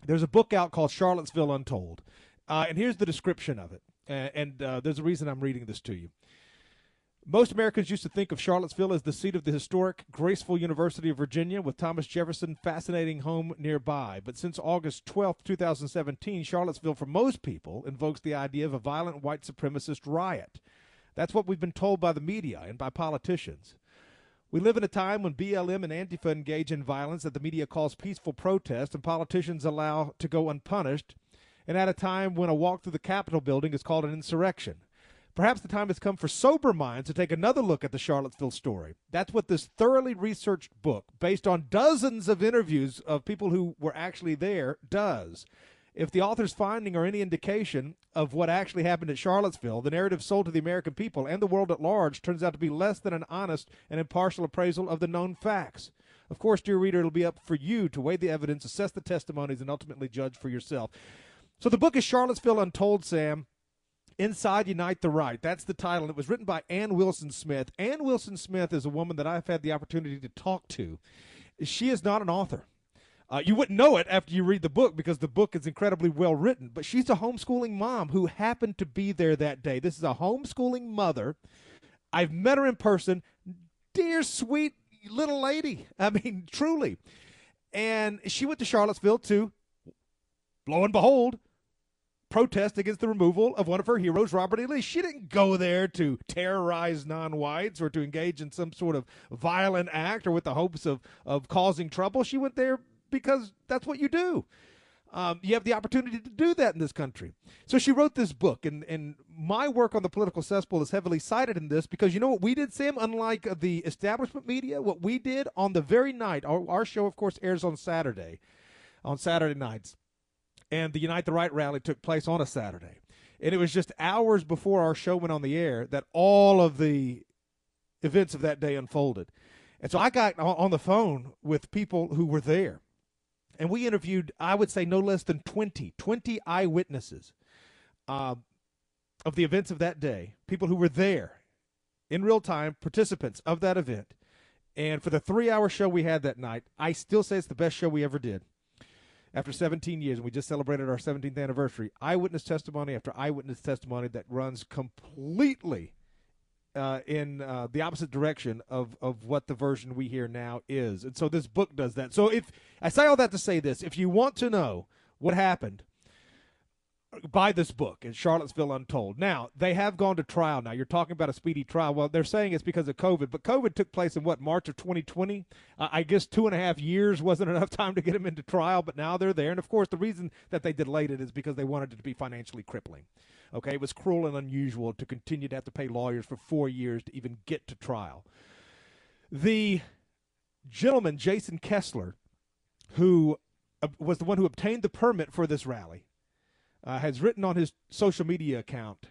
There's a book out called Charlottesville Untold, uh, and here's the description of it and there's a reason I'm reading this to you. Most Americans used to think of Charlottesville as the seat of the historic Graceful University of Virginia, with Thomas Jefferson fascinating home nearby. But since August 12, 2017, Charlottesville, for most people, invokes the idea of a violent white supremacist riot. That's what we've been told by the media and by politicians. We live in a time when BLM and Antifa engage in violence that the media calls peaceful protest and politicians allow to go unpunished, and at a time when a walk through the Capitol building is called an insurrection. Perhaps the time has come for sober minds to take another look at the Charlottesville story. That's what this thoroughly researched book, based on dozens of interviews of people who were actually there, does. If the author's finding are any indication of what actually happened at Charlottesville, the narrative sold to the American people and the world at large turns out to be less than an honest and impartial appraisal of the known facts. Of course, dear reader, it'll be up for you to weigh the evidence, assess the testimonies, and ultimately judge for yourself. So the book is Charlottesville Untold, Sam. Inside Unite the Right. That's the title. It was written by Ann Wilson Smith. Ann Wilson Smith is a woman that I've had the opportunity to talk to. She is not an author. Uh, you wouldn't know it after you read the book because the book is incredibly well written, but she's a homeschooling mom who happened to be there that day. This is a homeschooling mother. I've met her in person. Dear, sweet little lady. I mean, truly. And she went to Charlottesville to, lo and behold, protest against the removal of one of her heroes, Robert E. Lee. She didn't go there to terrorize non whites or to engage in some sort of violent act or with the hopes of, of causing trouble. She went there because that's what you do. Um, you have the opportunity to do that in this country. So she wrote this book, and, and my work on the political cesspool is heavily cited in this because you know what we did, Sam? Unlike the establishment media, what we did on the very night, our, our show, of course, airs on Saturday, on Saturday nights and the Unite the Right rally took place on a Saturday. And it was just hours before our show went on the air that all of the events of that day unfolded. And so I got on the phone with people who were there. And we interviewed, I would say, no less than 20, 20 eyewitnesses uh, of the events of that day, people who were there in real time, participants of that event. And for the three hour show we had that night, I still say it's the best show we ever did after 17 years, and we just celebrated our 17th anniversary. Eyewitness testimony after eyewitness testimony that runs completely uh, in uh, the opposite direction of, of what the version we hear now is. And so this book does that. So if I say all that to say this, if you want to know what happened buy this book in Charlottesville Untold. Now, they have gone to trial now. You're talking about a speedy trial. Well, they're saying it's because of COVID, but COVID took place in what, March of 2020? Uh, I guess two and a half years wasn't enough time to get them into trial, but now they're there. And of course, the reason that they delayed it is because they wanted it to be financially crippling. Okay, it was cruel and unusual to continue to have to pay lawyers for four years to even get to trial. The gentleman, Jason Kessler, who was the one who obtained the permit for this rally, uh, has written on his social media account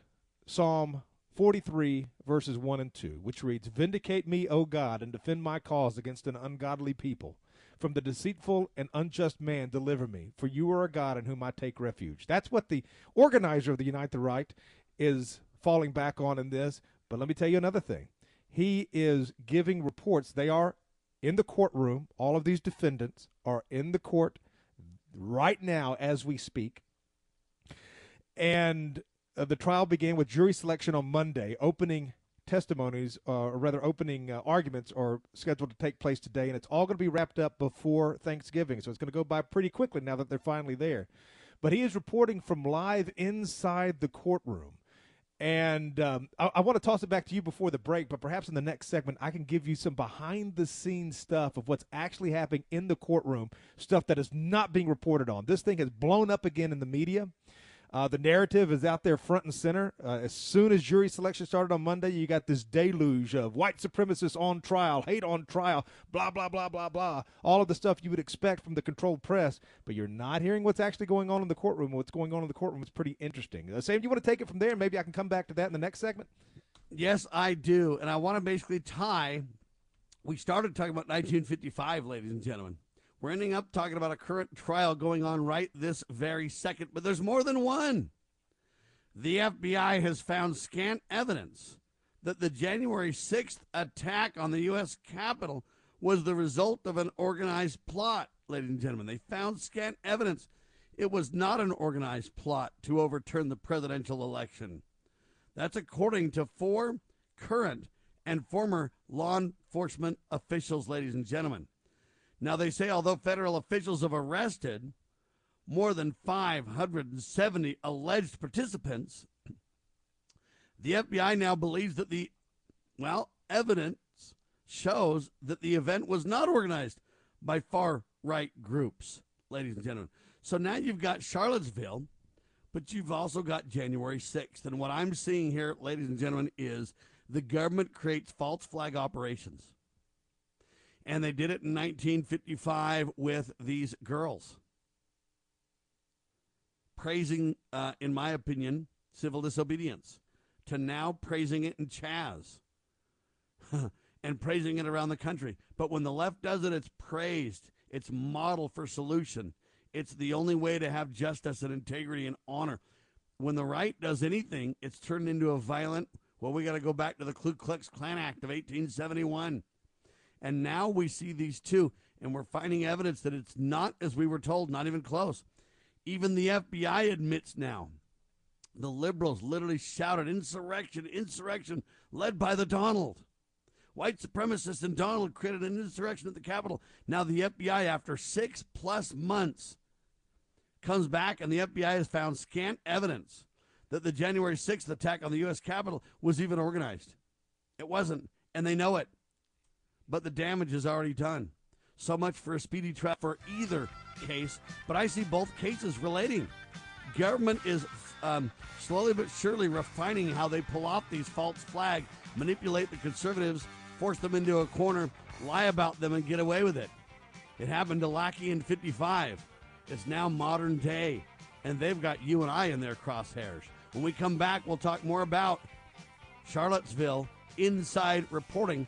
Psalm 43, verses 1 and 2, which reads Vindicate me, O God, and defend my cause against an ungodly people. From the deceitful and unjust man, deliver me, for you are a God in whom I take refuge. That's what the organizer of the Unite the Right is falling back on in this. But let me tell you another thing. He is giving reports. They are in the courtroom. All of these defendants are in the court right now as we speak and uh, the trial began with jury selection on Monday. Opening testimonies, uh, or rather, opening uh, arguments, are scheduled to take place today, and it's all going to be wrapped up before Thanksgiving. So it's going to go by pretty quickly now that they're finally there. But he is reporting from live inside the courtroom. And um, I, I want to toss it back to you before the break, but perhaps in the next segment, I can give you some behind the scenes stuff of what's actually happening in the courtroom, stuff that is not being reported on. This thing has blown up again in the media. Uh, the narrative is out there front and center. Uh, as soon as jury selection started on Monday, you got this deluge of white supremacists on trial, hate on trial, blah, blah, blah, blah, blah. All of the stuff you would expect from the controlled press, but you're not hearing what's actually going on in the courtroom. What's going on in the courtroom is pretty interesting. Uh, Sam, do you want to take it from there? Maybe I can come back to that in the next segment. Yes, I do. And I want to basically tie. We started talking about 1955, ladies and gentlemen. We're ending up talking about a current trial going on right this very second, but there's more than one. The FBI has found scant evidence that the January 6th attack on the U.S. Capitol was the result of an organized plot, ladies and gentlemen. They found scant evidence. It was not an organized plot to overturn the presidential election. That's according to four current and former law enforcement officials, ladies and gentlemen. Now, they say although federal officials have arrested more than 570 alleged participants, the FBI now believes that the, well, evidence shows that the event was not organized by far right groups, ladies and gentlemen. So now you've got Charlottesville, but you've also got January 6th. And what I'm seeing here, ladies and gentlemen, is the government creates false flag operations. And they did it in 1955 with these girls. Praising, uh, in my opinion, civil disobedience, to now praising it in Chaz and praising it around the country. But when the left does it, it's praised, it's model for solution. It's the only way to have justice and integrity and honor. When the right does anything, it's turned into a violent, well, we got to go back to the Ku Klux Klan Act of 1871. And now we see these two, and we're finding evidence that it's not as we were told, not even close. Even the FBI admits now. The liberals literally shouted insurrection, insurrection, led by the Donald. White supremacists and Donald created an insurrection at the Capitol. Now the FBI, after six plus months, comes back and the FBI has found scant evidence that the January 6th attack on the U.S. Capitol was even organized. It wasn't, and they know it. But the damage is already done. So much for a speedy trial for either case, but I see both cases relating. Government is um, slowly but surely refining how they pull off these false flags, manipulate the conservatives, force them into a corner, lie about them, and get away with it. It happened to Lackey in 55. It's now modern day, and they've got you and I in their crosshairs. When we come back, we'll talk more about Charlottesville inside reporting.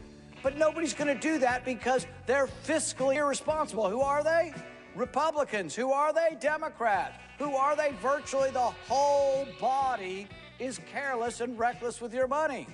But nobody's going to do that because they're fiscally irresponsible. Who are they? Republicans. Who are they? Democrats. Who are they? Virtually the whole body is careless and reckless with your money.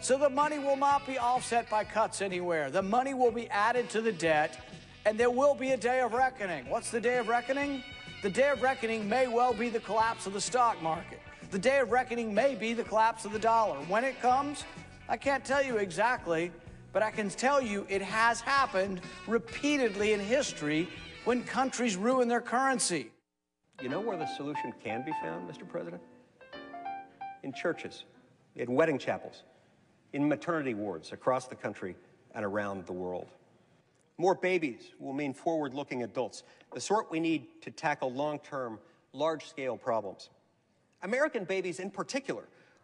So the money will not be offset by cuts anywhere. The money will be added to the debt, and there will be a day of reckoning. What's the day of reckoning? The day of reckoning may well be the collapse of the stock market. The day of reckoning may be the collapse of the dollar. When it comes, I can't tell you exactly, but I can tell you it has happened repeatedly in history when countries ruin their currency. You know where the solution can be found, Mr. President? In churches, in wedding chapels, in maternity wards across the country and around the world. More babies will mean forward looking adults, the sort we need to tackle long term, large scale problems. American babies, in particular,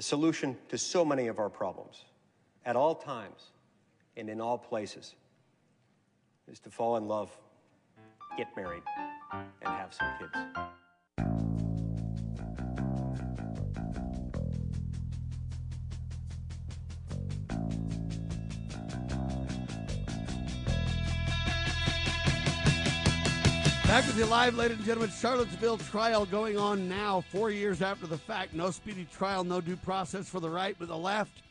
The solution to so many of our problems, at all times and in all places, is to fall in love, get married, and have some kids. Back with you live, ladies and gentlemen. Charlottesville trial going on now, four years after the fact. No speedy trial, no due process for the right, but the left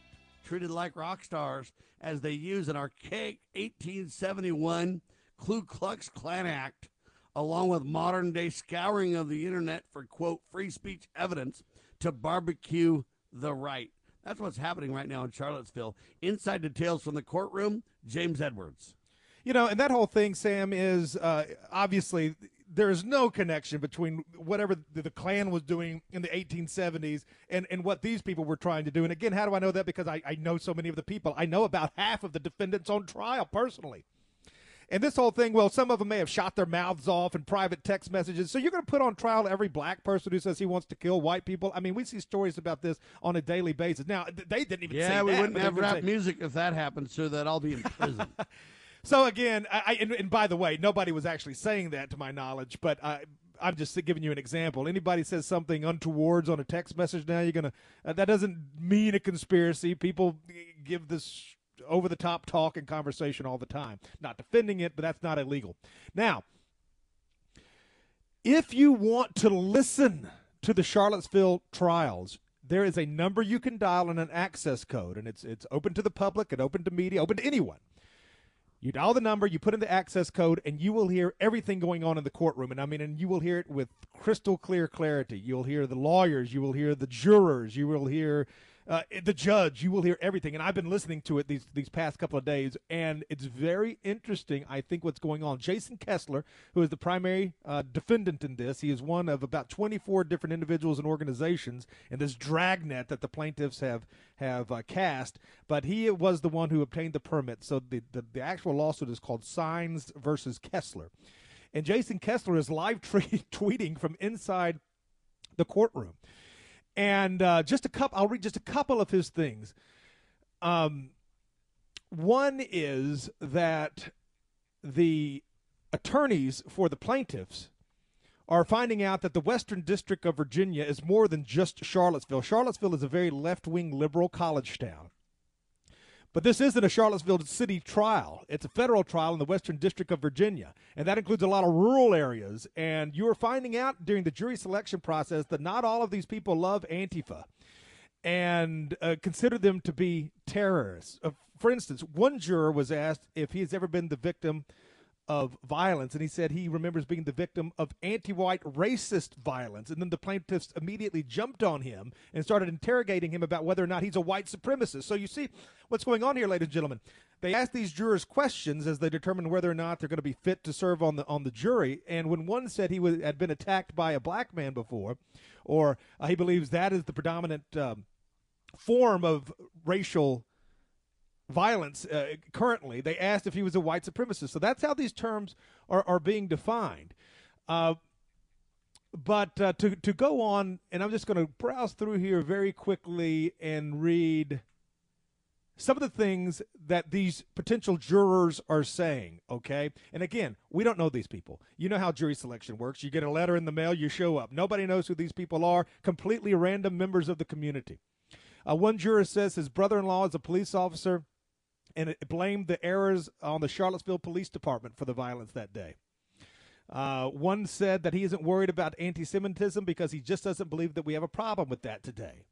treated like rock stars as they use an archaic 1871 Ku Klux Klan Act, along with modern day scouring of the internet for, quote, free speech evidence to barbecue the right. That's what's happening right now in Charlottesville. Inside details from the courtroom, James Edwards. You know, and that whole thing, Sam, is uh, obviously there is no connection between whatever the, the Klan was doing in the 1870s and, and what these people were trying to do. And again, how do I know that? Because I, I know so many of the people. I know about half of the defendants on trial personally. And this whole thing, well, some of them may have shot their mouths off in private text messages. So you're going to put on trial every black person who says he wants to kill white people. I mean, we see stories about this on a daily basis. Now, they didn't even yeah, say we that, wouldn't have rap say- music if that happened, so that I'll be in prison. So again, I, I and, and by the way, nobody was actually saying that to my knowledge, but I. I'm just giving you an example. Anybody says something untowards on a text message now, you're gonna. Uh, that doesn't mean a conspiracy. People give this over the top talk and conversation all the time. Not defending it, but that's not illegal. Now, if you want to listen to the Charlottesville trials, there is a number you can dial and an access code, and it's it's open to the public and open to media, open to anyone. You dial the number, you put in the access code, and you will hear everything going on in the courtroom. And I mean, and you will hear it with crystal clear clarity. You'll hear the lawyers, you will hear the jurors, you will hear uh, the judge. You will hear everything, and I've been listening to it these these past couple of days, and it's very interesting. I think what's going on. Jason Kessler, who is the primary uh, defendant in this, he is one of about 24 different individuals and organizations in this dragnet that the plaintiffs have have uh, cast. But he was the one who obtained the permit. So the, the the actual lawsuit is called Sines versus Kessler, and Jason Kessler is live tweeting from inside the courtroom. And uh, just a couple, I'll read just a couple of his things. Um, one is that the attorneys for the plaintiffs are finding out that the Western District of Virginia is more than just Charlottesville. Charlottesville is a very left wing liberal college town. But this isn't a Charlottesville City trial. It's a federal trial in the Western District of Virginia, and that includes a lot of rural areas. And you are finding out during the jury selection process that not all of these people love Antifa and uh, consider them to be terrorists. Uh, for instance, one juror was asked if he has ever been the victim of violence, and he said he remembers being the victim of anti-white racist violence. And then the plaintiffs immediately jumped on him and started interrogating him about whether or not he's a white supremacist. So you see what's going on here, ladies and gentlemen. They ask these jurors questions as they determine whether or not they're going to be fit to serve on the on the jury. And when one said he was, had been attacked by a black man before, or uh, he believes that is the predominant um, form of racial violence uh, currently. They asked if he was a white supremacist. So that's how these terms are, are being defined. Uh, but uh, to, to go on, and I'm just going to browse through here very quickly and read some of the things that these potential jurors are saying, okay? And again, we don't know these people. You know how jury selection works. You get a letter in the mail, you show up. Nobody knows who these people are, completely random members of the community. Uh, one juror says his brother in law is a police officer and it blamed the errors on the Charlottesville Police Department for the violence that day. Uh, one said that he isn't worried about anti Semitism because he just doesn't believe that we have a problem with that today.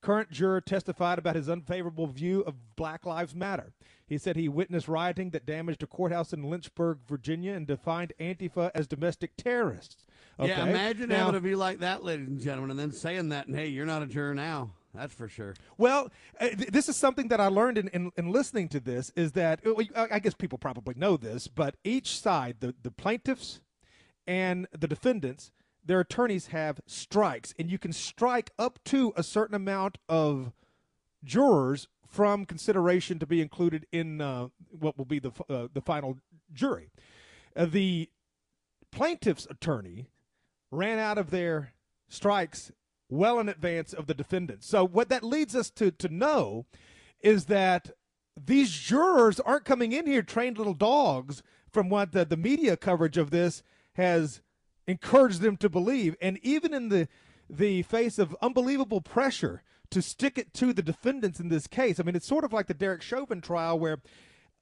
Current juror testified about his unfavorable view of Black Lives Matter. He said he witnessed rioting that damaged a courthouse in Lynchburg, Virginia, and defined Antifa as domestic terrorists. Okay? Yeah, imagine now, having to be like that, ladies and gentlemen, and then saying that, and hey, you're not a juror now. That's for sure. Well, uh, th- this is something that I learned in, in, in, listening to this is that uh, I guess people probably know this, but each side, the, the plaintiffs and the defendants, their attorneys have strikes, and you can strike up to a certain amount of jurors from consideration to be included in uh, what will be the uh, the final jury. Uh, the plaintiff's attorney ran out of their strikes well in advance of the defendant. So what that leads us to to know is that these jurors aren't coming in here trained little dogs from what the, the media coverage of this has encouraged them to believe and even in the the face of unbelievable pressure to stick it to the defendants in this case. I mean, it's sort of like the Derek Chauvin trial where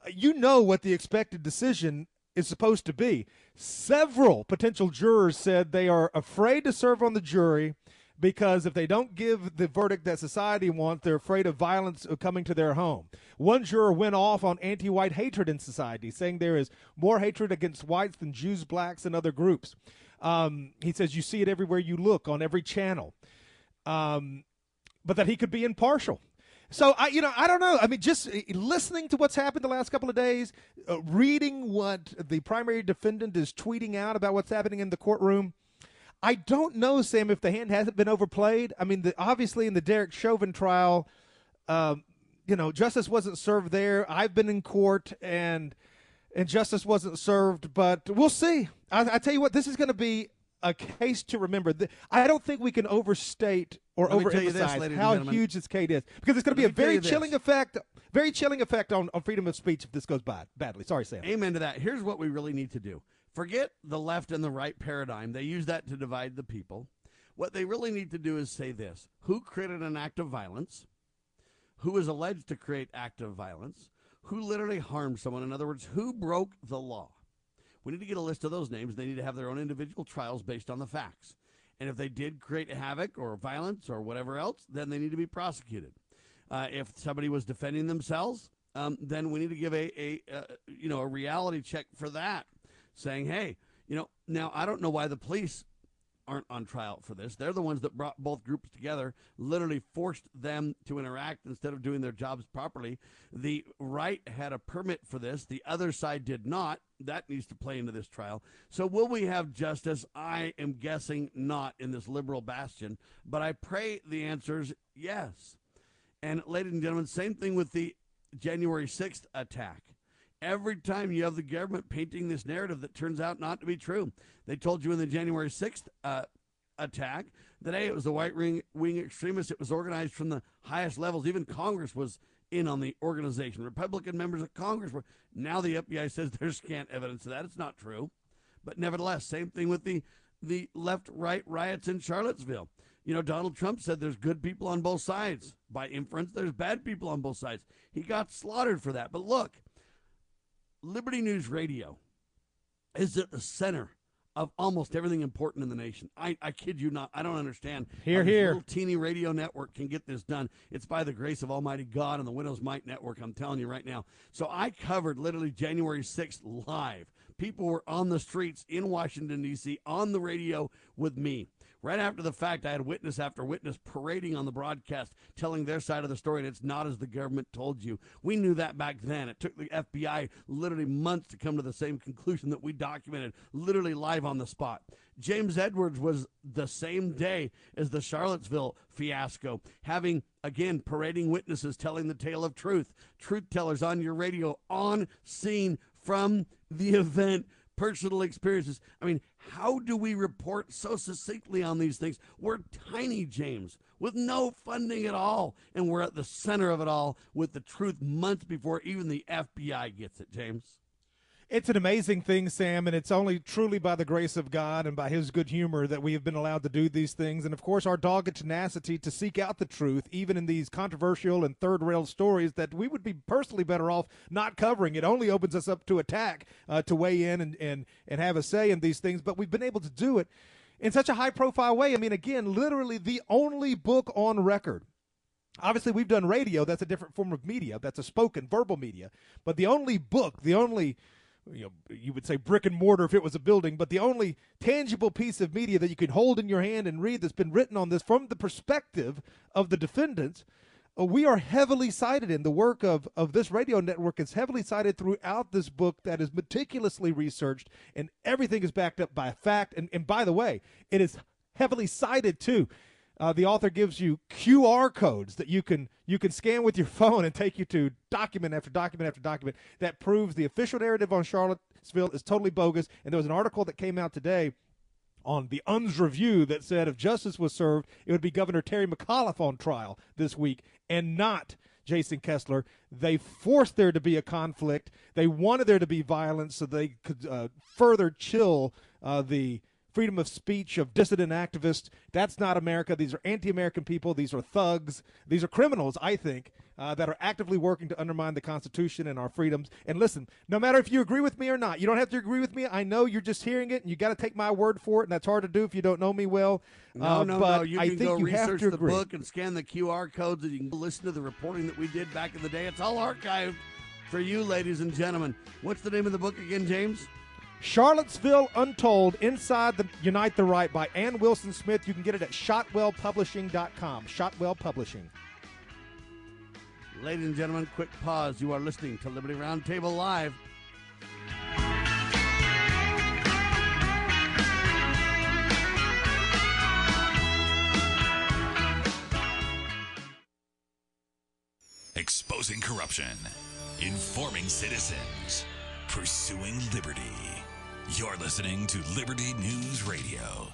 uh, you know what the expected decision is supposed to be. Several potential jurors said they are afraid to serve on the jury because if they don't give the verdict that society wants, they're afraid of violence coming to their home. One juror went off on anti white hatred in society, saying there is more hatred against whites than Jews, blacks, and other groups. Um, he says you see it everywhere you look on every channel. Um, but that he could be impartial. So I, you know, I don't know. I mean, just uh, listening to what's happened the last couple of days, uh, reading what the primary defendant is tweeting out about what's happening in the courtroom. I don't know, Sam, if the hand hasn't been overplayed. I mean, the, obviously in the Derek Chauvin trial, um, you know, justice wasn't served there. I've been in court and and justice wasn't served, but we'll see. I, I tell you what, this is going to be a case to remember. I don't think we can overstate or Let me tell you this, overemphasize and how huge this case is because it's going to be a very you this. chilling effect, very chilling effect on, on freedom of speech if this goes bad badly. Sorry, Sam. Amen to that. Here's what we really need to do forget the left and the right paradigm. They use that to divide the people. What they really need to do is say this who created an act of violence, who is alleged to create act of violence, who literally harmed someone. In other words, who broke the law. We need to get a list of those names. They need to have their own individual trials based on the facts. And if they did create havoc or violence or whatever else, then they need to be prosecuted. Uh, if somebody was defending themselves, um, then we need to give a, a uh, you know a reality check for that, saying, hey, you know, now I don't know why the police aren't on trial for this. They're the ones that brought both groups together, literally forced them to interact instead of doing their jobs properly. The right had a permit for this, the other side did not. That needs to play into this trial. So, will we have justice? I am guessing not in this liberal bastion, but I pray the answer is yes. And, ladies and gentlemen, same thing with the January 6th attack. Every time you have the government painting this narrative that turns out not to be true. They told you in the January 6th uh, attack that, hey, it was the white wing, wing extremists. It was organized from the highest levels. Even Congress was in on the organization. Republican members of Congress were. Now the FBI says there's scant evidence of that. It's not true. But nevertheless, same thing with the, the left right riots in Charlottesville. You know, Donald Trump said there's good people on both sides. By inference, there's bad people on both sides. He got slaughtered for that. But look, Liberty News Radio is at the center of almost everything important in the nation. I, I kid you not. I don't understand. Here, how this. Little teeny radio network can get this done. It's by the grace of Almighty God and the Windows Might Network. I'm telling you right now. So I covered literally January 6th live. People were on the streets in Washington D.C. on the radio with me. Right after the fact, I had witness after witness parading on the broadcast, telling their side of the story, and it's not as the government told you. We knew that back then. It took the FBI literally months to come to the same conclusion that we documented, literally live on the spot. James Edwards was the same day as the Charlottesville fiasco, having, again, parading witnesses telling the tale of truth. Truth tellers on your radio, on scene from the event personal experiences. I mean, how do we report so succinctly on these things? We're tiny, James, with no funding at all, and we're at the center of it all with the truth months before even the FBI gets it, James. It's an amazing thing, Sam, and it's only truly by the grace of God and by His good humor that we have been allowed to do these things. And of course, our dogged tenacity to seek out the truth, even in these controversial and third rail stories that we would be personally better off not covering. It only opens us up to attack, uh, to weigh in and, and, and have a say in these things, but we've been able to do it in such a high profile way. I mean, again, literally the only book on record Obviously, we've done radio. That's a different form of media. That's a spoken, verbal media. But the only book, the only, you know, you would say brick and mortar if it was a building, but the only tangible piece of media that you can hold in your hand and read that's been written on this from the perspective of the defendants, uh, we are heavily cited in the work of, of this radio network is heavily cited throughout this book that is meticulously researched and everything is backed up by fact. And, and by the way, it is heavily cited too. Uh, the author gives you QR codes that you can you can scan with your phone and take you to document after document after document that proves the official narrative on Charlottesville is totally bogus. And there was an article that came out today on the Unz review that said if justice was served, it would be Governor Terry McAuliffe on trial this week and not Jason Kessler. They forced there to be a conflict. They wanted there to be violence so they could uh, further chill uh, the freedom of speech of dissident activists. That's not America. These are anti American people. These are thugs. These are criminals, I think, uh, that are actively working to undermine the Constitution and our freedoms. And listen, no matter if you agree with me or not, you don't have to agree with me. I know you're just hearing it and you got to take my word for it. And that's hard to do if you don't know me well. No, Uh, no, but no. You I can think go you research the agree. book and scan the QR codes, and you can listen to the reporting that we did back in the day. It's all archived for you, ladies and gentlemen. What's the name of the book again, James? Charlottesville Untold Inside the Unite the Right by Ann Wilson Smith. You can get it at shotwellpublishing.com. Shotwell Publishing. Ladies and gentlemen, quick pause. You are listening to Liberty Roundtable Live. Exposing corruption, informing citizens, pursuing liberty. You're listening to Liberty News Radio.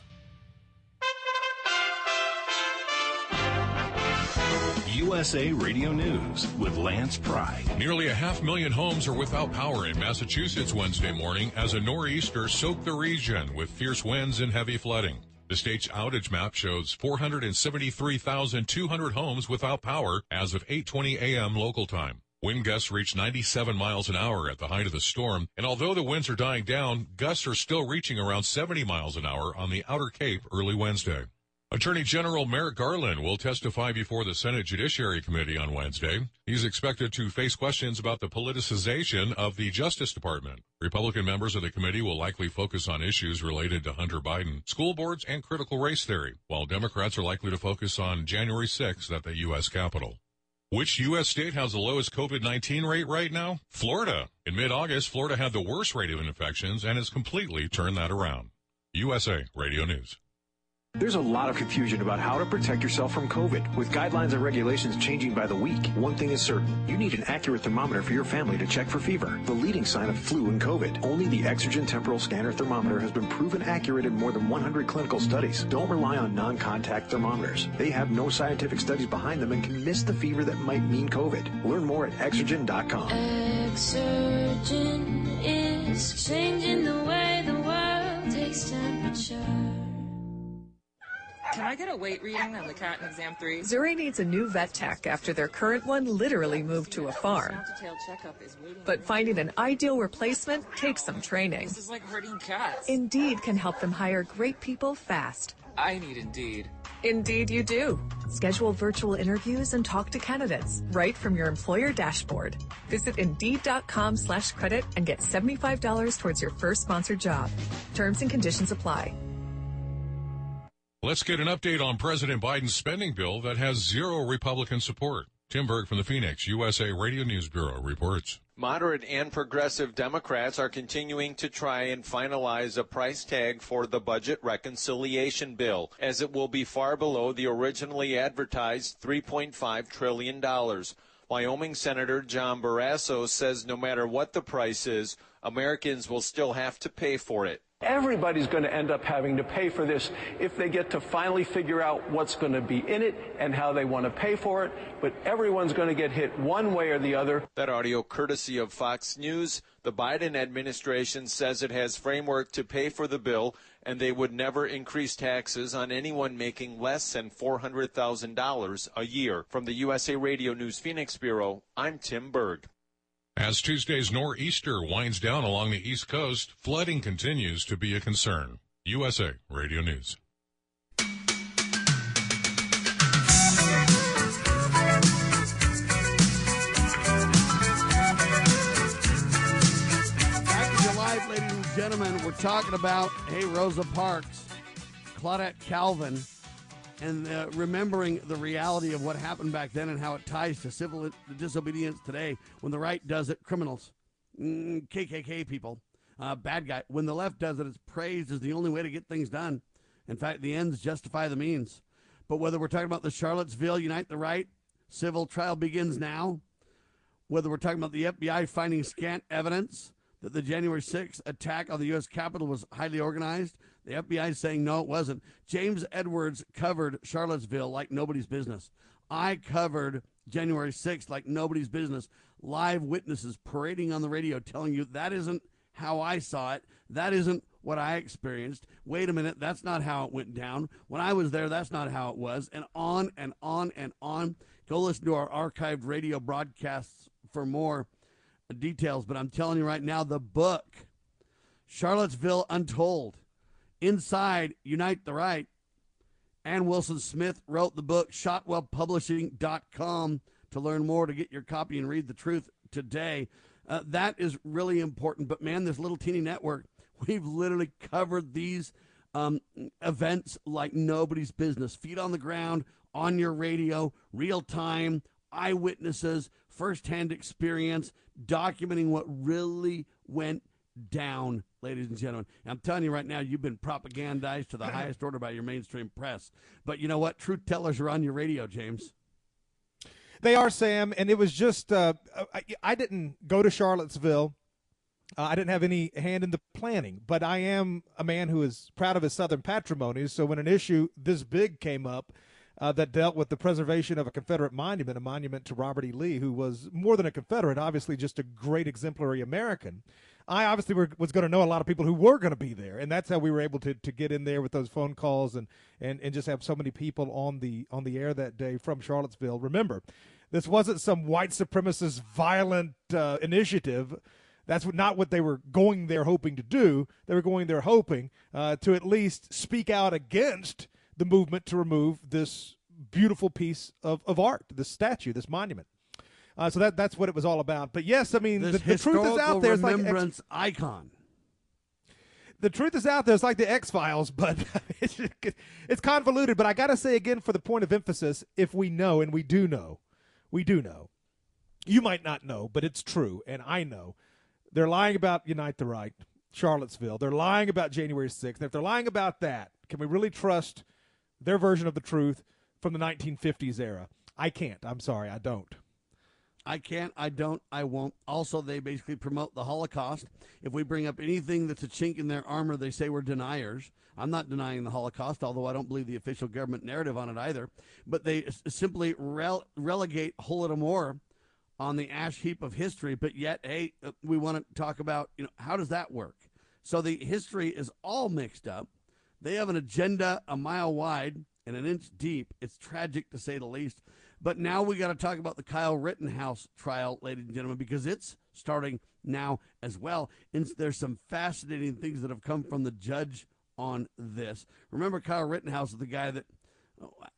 USA Radio News with Lance Pry. Nearly a half million homes are without power in Massachusetts Wednesday morning as a nor'easter soaked the region with fierce winds and heavy flooding. The state's outage map shows 473,200 homes without power as of 8:20 a.m. local time. Wind gusts reached 97 miles an hour at the height of the storm, and although the winds are dying down, gusts are still reaching around 70 miles an hour on the outer Cape early Wednesday. Attorney General Merrick Garland will testify before the Senate Judiciary Committee on Wednesday. He's expected to face questions about the politicization of the Justice Department. Republican members of the committee will likely focus on issues related to Hunter Biden, school boards, and critical race theory, while Democrats are likely to focus on January 6th at the U.S. Capitol. Which U.S. state has the lowest COVID-19 rate right now? Florida. In mid-August, Florida had the worst rate of infections and has completely turned that around. USA Radio News. There's a lot of confusion about how to protect yourself from COVID. With guidelines and regulations changing by the week, one thing is certain. You need an accurate thermometer for your family to check for fever, the leading sign of flu and COVID. Only the Exergen Temporal Scanner Thermometer has been proven accurate in more than 100 clinical studies. Don't rely on non-contact thermometers. They have no scientific studies behind them and can miss the fever that might mean COVID. Learn more at Exergen.com. Exergen is changing the way the world takes temperature. Can I get a weight reading on the cat in exam three? Zuri needs a new vet tech after their current one literally moved to a farm. Detailed checkup is waiting. But finding an ideal replacement takes some training. This is like herding cats. Indeed can help them hire great people fast. I need Indeed. Indeed you do. Schedule virtual interviews and talk to candidates right from your employer dashboard. Visit Indeed.com slash credit and get $75 towards your first sponsored job. Terms and conditions apply. Let's get an update on President Biden's spending bill that has zero Republican support. Tim Berg from the Phoenix USA Radio News Bureau reports. Moderate and progressive Democrats are continuing to try and finalize a price tag for the budget reconciliation bill, as it will be far below the originally advertised $3.5 trillion. Wyoming Senator John Barrasso says no matter what the price is, Americans will still have to pay for it. Everybody's going to end up having to pay for this if they get to finally figure out what's going to be in it and how they want to pay for it. But everyone's going to get hit one way or the other. That audio courtesy of Fox News. The Biden administration says it has framework to pay for the bill and they would never increase taxes on anyone making less than $400,000 a year. From the USA Radio News Phoenix Bureau, I'm Tim Berg. As Tuesday's nor'easter winds down along the East Coast, flooding continues to be a concern. USA Radio News. Ladies and gentlemen. We're talking about, hey, Rosa Parks, Claudette Colvin, and uh, remembering the reality of what happened back then and how it ties to civil disobedience today. When the right does it, criminals, mm, KKK people, uh, bad guy. When the left does it, it's praised as the only way to get things done. In fact, the ends justify the means. But whether we're talking about the Charlottesville Unite the Right civil trial begins now, whether we're talking about the FBI finding scant evidence that the January 6th attack on the U.S. Capitol was highly organized, the FBI is saying no, it wasn't. James Edwards covered Charlottesville like nobody's business. I covered January 6th like nobody's business. Live witnesses parading on the radio telling you that isn't how I saw it. That isn't what I experienced. Wait a minute, that's not how it went down. When I was there, that's not how it was. And on and on and on. Go listen to our archived radio broadcasts for more details. But I'm telling you right now, the book, Charlottesville Untold, Inside Unite the Right. Ann Wilson Smith wrote the book, shotwellpublishing.com, to learn more, to get your copy and read the truth today. Uh, that is really important. But man, this little teeny network, we've literally covered these um, events like nobody's business. Feet on the ground, on your radio, real time, eyewitnesses, firsthand experience, documenting what really went down, ladies and gentlemen. I'm telling you right now, you've been propagandized to the highest order by your mainstream press. But you know what? Truth tellers are on your radio, James. They are, Sam, and it was just uh, I, I, didn't go to Charlottesville. Uh, I didn't have any hand in the planning, but I am a man who is proud of his Southern patrimony. So when an issue this big came up, uh, that dealt with the preservation of a Confederate monument, a monument to Robert E. Lee, who was more than a Confederate, obviously just a great exemplary American. I obviously were, was going to know a lot of people who were going to be there, and that's how we were able to, to get in there with those phone calls and, and, and just have so many people on the on the air that day from Charlottesville. Remember, this wasn't some white supremacist violent uh, initiative. That's not what they were going there hoping to do. They were going there hoping uh, to at least speak out against the movement to remove this beautiful piece of, of art, this statue, this monument. Uh, so that that's what it was all about. But yes, I mean the, the truth is out there. It's like remembrance icon. the truth is out there. It's like the X Files, but it's, it's convoluted. But I got to say again, for the point of emphasis, if we know, and we do know, we do know. You might not know, but it's true, and I know. They're lying about Unite the Right, Charlottesville. They're lying about January 6th. And if they're lying about that, can we really trust their version of the truth from the 1950s era? I can't. I'm sorry, I don't. I can't, I don't, I won't. Also, they basically promote the Holocaust. If we bring up anything that's a chink in their armor, they say we're deniers. I'm not denying the Holocaust, although I don't believe the official government narrative on it either. But they simply rel- relegate Holodomor on the ash heap of history. But yet, hey, uh, we want to talk about, you know, how does that work? So the history is all mixed up. They have an agenda a mile wide and an inch deep. It's tragic to say the least. But now we got to talk about the Kyle Rittenhouse trial, ladies and gentlemen, because it's starting now as well. And there's some fascinating things that have come from the judge on this. Remember, Kyle Rittenhouse is the guy that,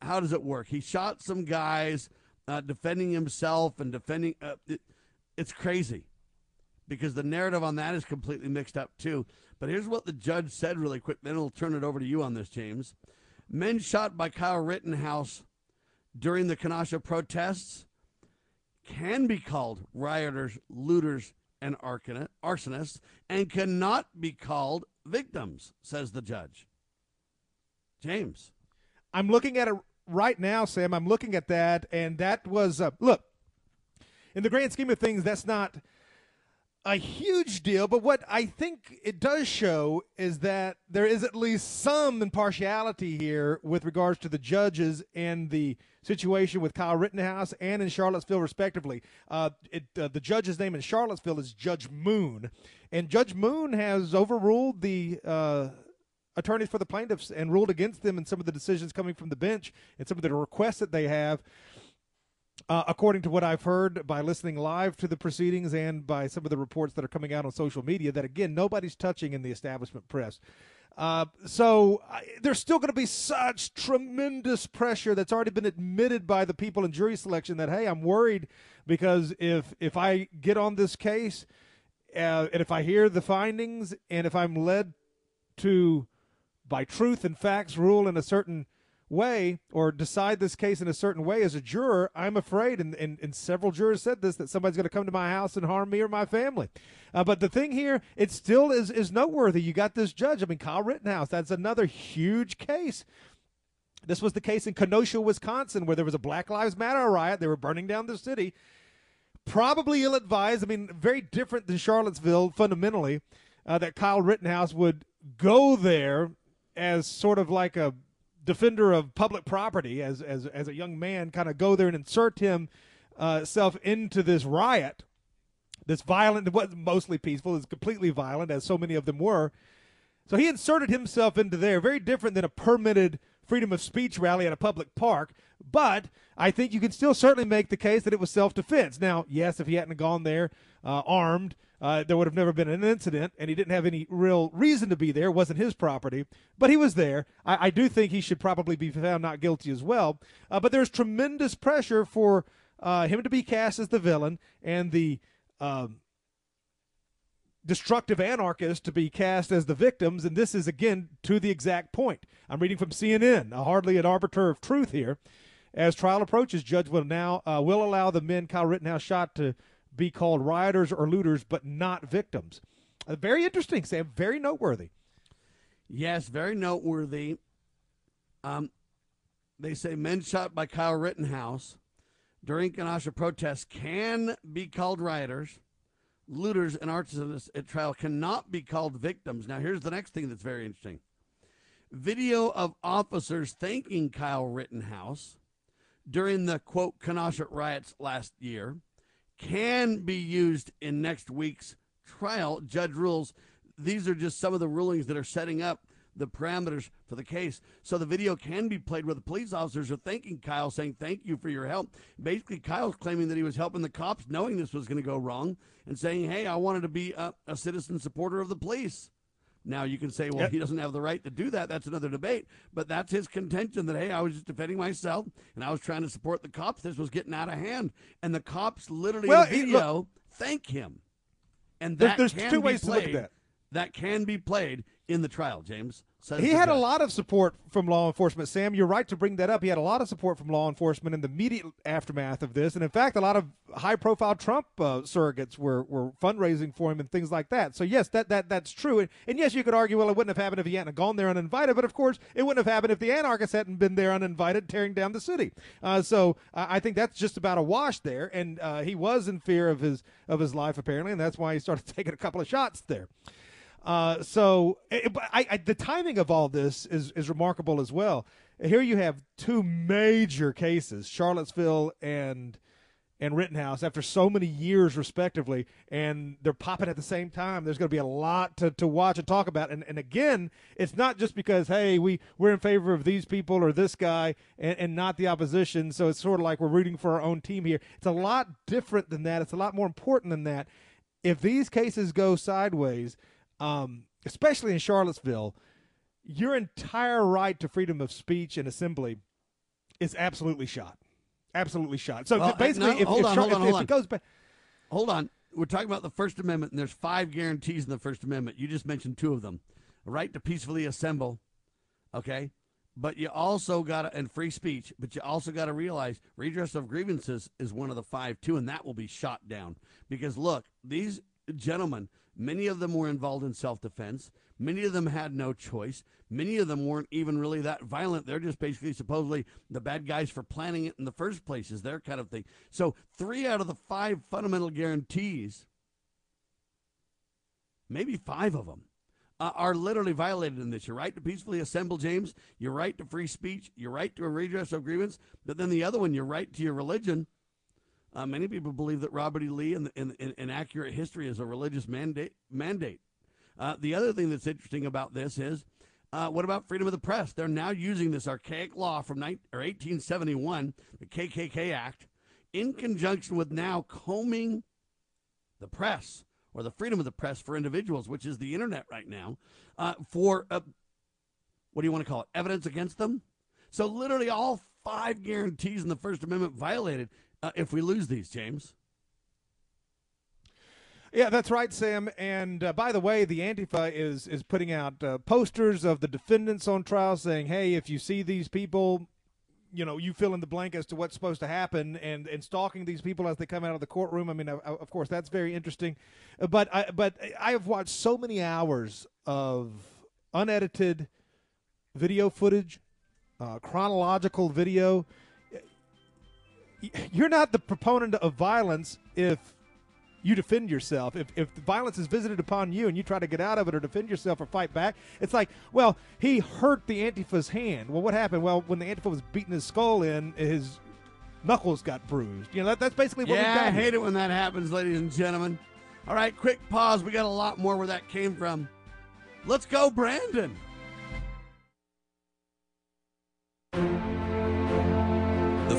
how does it work? He shot some guys uh, defending himself and defending. Uh, it, it's crazy because the narrative on that is completely mixed up too. But here's what the judge said really quick, then I'll turn it over to you on this, James. Men shot by Kyle Rittenhouse during the Kenosha protests can be called rioters, looters, and arsonists and cannot be called victims, says the judge. James. I'm looking at it right now, Sam. I'm looking at that, and that was uh, look. In the grand scheme of things, that's not a huge deal. But what I think it does show is that there is at least some impartiality here with regards to the judges and the situation with Kyle Rittenhouse and in Charlottesville, respectively. Uh, it, uh, the judge's name in Charlottesville is Judge Moon, and Judge Moon has overruled the. Uh, attorneys for the plaintiffs and ruled against them in some of the decisions coming from the bench and some of the requests that they have. Uh, according to what I've heard by listening live to the proceedings and by some of the reports that are coming out on social media, that again, nobody's touching in the establishment press. Uh, so there's still going to be such tremendous pressure that's already been admitted by the people in jury selection that hey, I'm worried because if if I get on this case uh, and if I hear the findings and if I'm led to by truth and facts rule in a certain way or decide this case in a certain way as a juror, I'm afraid, and, and, and several jurors said this, that somebody's going to come to my house and harm me or my family. Uh, but the thing here, it still is, is noteworthy. You got this judge. I mean, Kyle Rittenhouse, that's another huge case. This was the case in Kenosha, Wisconsin, where there was a Black Lives Matter riot. They were burning down the city. Probably ill advised. I mean, very different than Charlottesville fundamentally, uh, that Kyle Rittenhouse would go there as sort of like a defender of public property, as as as a young man, kind of go there and insert himself into this riot, this violent. Wasn't mostly peaceful; is completely violent, as so many of them were. So he inserted himself into there, very different than a permitted freedom of speech rally at a public park. But I think you can still certainly make the case that it was self defense. Now, yes, if he hadn't gone there uh, armed, uh, there would have never been an incident, and he didn't have any real reason to be there. It wasn't his property, but he was there. I, I do think he should probably be found not guilty as well. Uh, but there's tremendous pressure for uh, him to be cast as the villain and the um, destructive anarchist to be cast as the victims. And this is, again, to the exact point. I'm reading from CNN, hardly an arbiter of truth here. As trial approaches, judge will now uh, will allow the men Kyle Rittenhouse shot to be called rioters or looters, but not victims. Uh, very interesting, Sam. Very noteworthy. Yes, very noteworthy. Um, they say men shot by Kyle Rittenhouse during Kenosha protests can be called rioters. Looters and arsonists at trial cannot be called victims. Now, here's the next thing that's very interesting. video of officers thanking Kyle Rittenhouse during the quote Kenosha riots last year can be used in next week's trial. Judge rules these are just some of the rulings that are setting up the parameters for the case. So the video can be played where the police officers are thanking Kyle, saying, Thank you for your help. Basically, Kyle's claiming that he was helping the cops, knowing this was going to go wrong, and saying, Hey, I wanted to be a, a citizen supporter of the police. Now you can say, well, Yep. he doesn't have the right to do that. That's another debate. But that's his contention that hey, I was just defending myself and I was trying to support the cops. This was getting out of hand, and the cops literally Well, in the it- video thank him. And that there's can two ways to look at that. That can be played in the trial, James. Says He had a lot of support from law enforcement. Sam, you're right to bring that up. He had a lot of support from law enforcement in the immediate aftermath of this, and in fact, a lot of high-profile Trump uh, surrogates were, were fundraising for him and things like that. So yes, that that that's true. And, and yes, you could argue, well, it wouldn't have happened if he hadn't gone there uninvited. But of course, it wouldn't have happened if the anarchists hadn't been there uninvited, tearing down the city. Uh, so I I think that's just about a wash there. And uh, he was in fear of his of his life apparently, and that's why he started taking a couple of shots there. Uh, so, eh, but I, I, the timing of all this is is remarkable as well. Here you have two major cases, Charlottesville and and Rittenhouse, after so many years respectively, and they're popping at the same time. There's going to be a lot to, to watch and talk about. And and again, it's not just because hey we we're in favor of these people or this guy and, and not the opposition. So it's sort of like we're rooting for our own team here. It's a lot different than that. It's a lot more important than that. If these cases go sideways, um, especially in Charlottesville, your entire right to freedom of speech and assembly is absolutely shot. Absolutely shot. So Well, basically, no, if, hold if, on, Char- hold on, if- hold if on. it goes back, Hold on. We're talking about the First Amendment, and there's five guarantees in the First Amendment. You just mentioned two of them: a right to peacefully assemble, okay, but you also got to and free speech. But you also got to realize redress of grievances is one of the five too, and that will be shot down because look, these gentlemen, many of them were involved in self-defense. Many of them had no choice. Many of them weren't even really that violent. They're just basically supposedly the bad guys for planning it in the first place, is their kind of thing. So, three out of the five fundamental guarantees, maybe five of them, uh, are literally violated in this. Your right to peacefully assemble, James, your right to free speech, your right to a redress of grievance, but then the other one, your right to your religion. Uh, many people believe that Robert E. Lee and in, in, in accurate history is a religious mandate. mandate. Uh, the other thing that's interesting about this is uh, what about freedom of the press? They're now using this archaic law from 19, or 1871, the KKK Act, in conjunction with now combing the press or the freedom of the press for individuals, which is the internet right now, uh, for uh, what do you want to call it? Evidence against them. So literally all five guarantees in the First Amendment violated uh, if we lose these, James. Yeah, that's right, Sam. And uh, by the way, the Antifa is is putting out uh, posters of the defendants on trial, saying, "Hey, if you see these people." You know, you fill in the blank as to what's supposed to happen, and, and stalking these people as they come out of the courtroom. I mean, of, of course, that's very interesting. Uh, But I, but I have watched so many hours of unedited video footage, uh, chronological video. You're not the proponent of violence if you defend yourself. If, if violence is visited upon you and you try to get out of it or defend yourself or fight back, it's like, well, he hurt the Antifa's hand. Well, what happened? Well, when the Antifa was beating his skull in, his knuckles got bruised. You know, that, that's basically what yeah, we've got. I hate it when that happens, ladies and gentlemen. All right, quick pause. We got a lot more where that came from. Let's go, Brandon.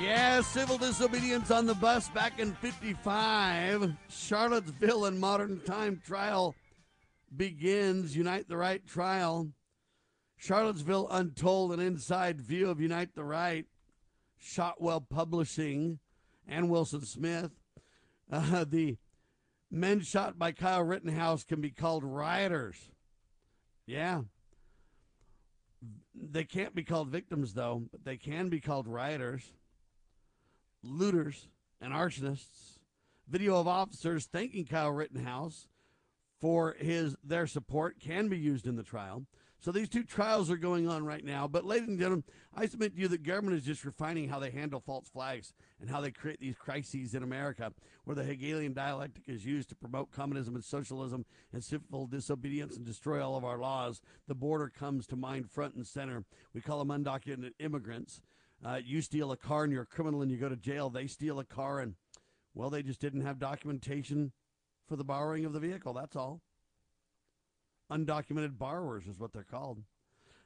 Yeah, civil disobedience on the bus back in 55. Charlottesville and modern time trial begins. Unite the Right trial. Charlottesville Untold, an inside view of Unite the Right. Shotwell Publishing and Wilson Smith. Uh, the men shot by Kyle Rittenhouse can be called rioters. Yeah. They can't be called victims, though, but they can be called rioters looters and arsonists. Video of officers thanking Kyle Rittenhouse for his their support can be used in the trial. So these two trials are going on right now. But ladies and gentlemen, I submit to you that government is just refining how they handle false flags and how they create these crises in America, where the Hegelian dialectic is used to promote communism and socialism and civil disobedience and destroy all of our laws. The border comes to mind front and center. We call them undocumented immigrants. Uh, you steal a car and you're a criminal and you go to jail. They steal a car and, well, they just didn't have documentation for the borrowing of the vehicle. That's all. Undocumented borrowers is what they're called.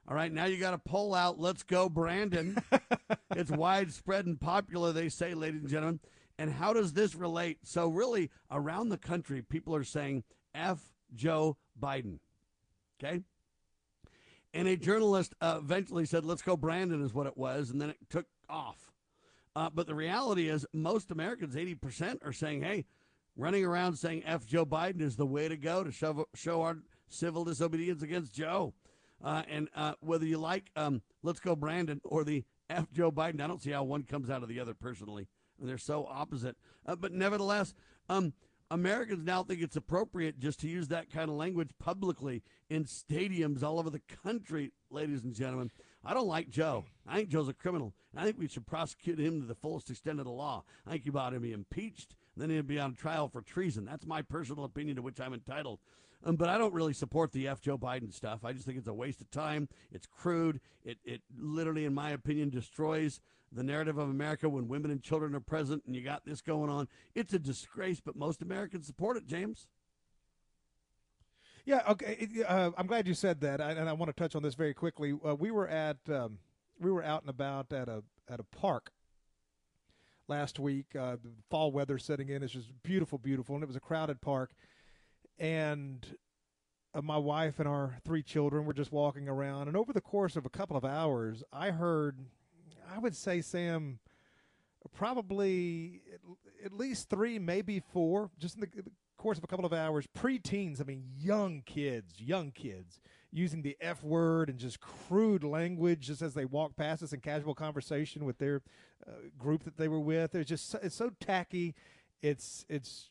All right, now you got a poll out. Let's go, Brandon. it's widespread and popular, they say, ladies and gentlemen. And how does this relate? So, really, around the country, people are saying F Joe Biden. Okay? And a journalist uh, eventually said, let's go, Brandon, is what it was. And then it took off. Uh, but the reality is, most Americans, 80%, are saying, hey, running around saying F Joe Biden is the way to go to show, show our civil disobedience against Joe. Uh, and uh, whether you like um, Let's Go Brandon or the F Joe Biden, I don't see how one comes out of the other personally. And they're so opposite. Uh, but nevertheless, um, Americans now think it's appropriate just to use that kind of language publicly in stadiums all over the country, ladies and gentlemen. I don't like Joe. I think Joe's a criminal. I think we should prosecute him to the fullest extent of the law. I think he ought to be impeached, then he'd be on trial for treason. That's my personal opinion to which I'm entitled. Um, but I don't really support the F. Joe Biden stuff. I just think it's a waste of time. It's crude. It, it literally, in my opinion, destroys the narrative of America when women and children are present and you got this going on. It's a disgrace, but most Americans support it, James. Yeah, okay. Uh, I'm glad you said that, and I want to touch on this very quickly. Uh, we were at um, we were out and about at a at a park last week. Uh, fall weather setting in. It's just beautiful, beautiful, and it was a crowded park. And uh, my wife and our three children were just walking around, and over the course of a couple of hours, I heard, I would say, Sam, probably at, least three, maybe four, just in the, course of a couple of hours, preteens, I mean, young kids, young kids, using the F word and just crude language just as they walk past us in casual conversation with their uh, group that they were with. It's just, it's so tacky. It's, it's,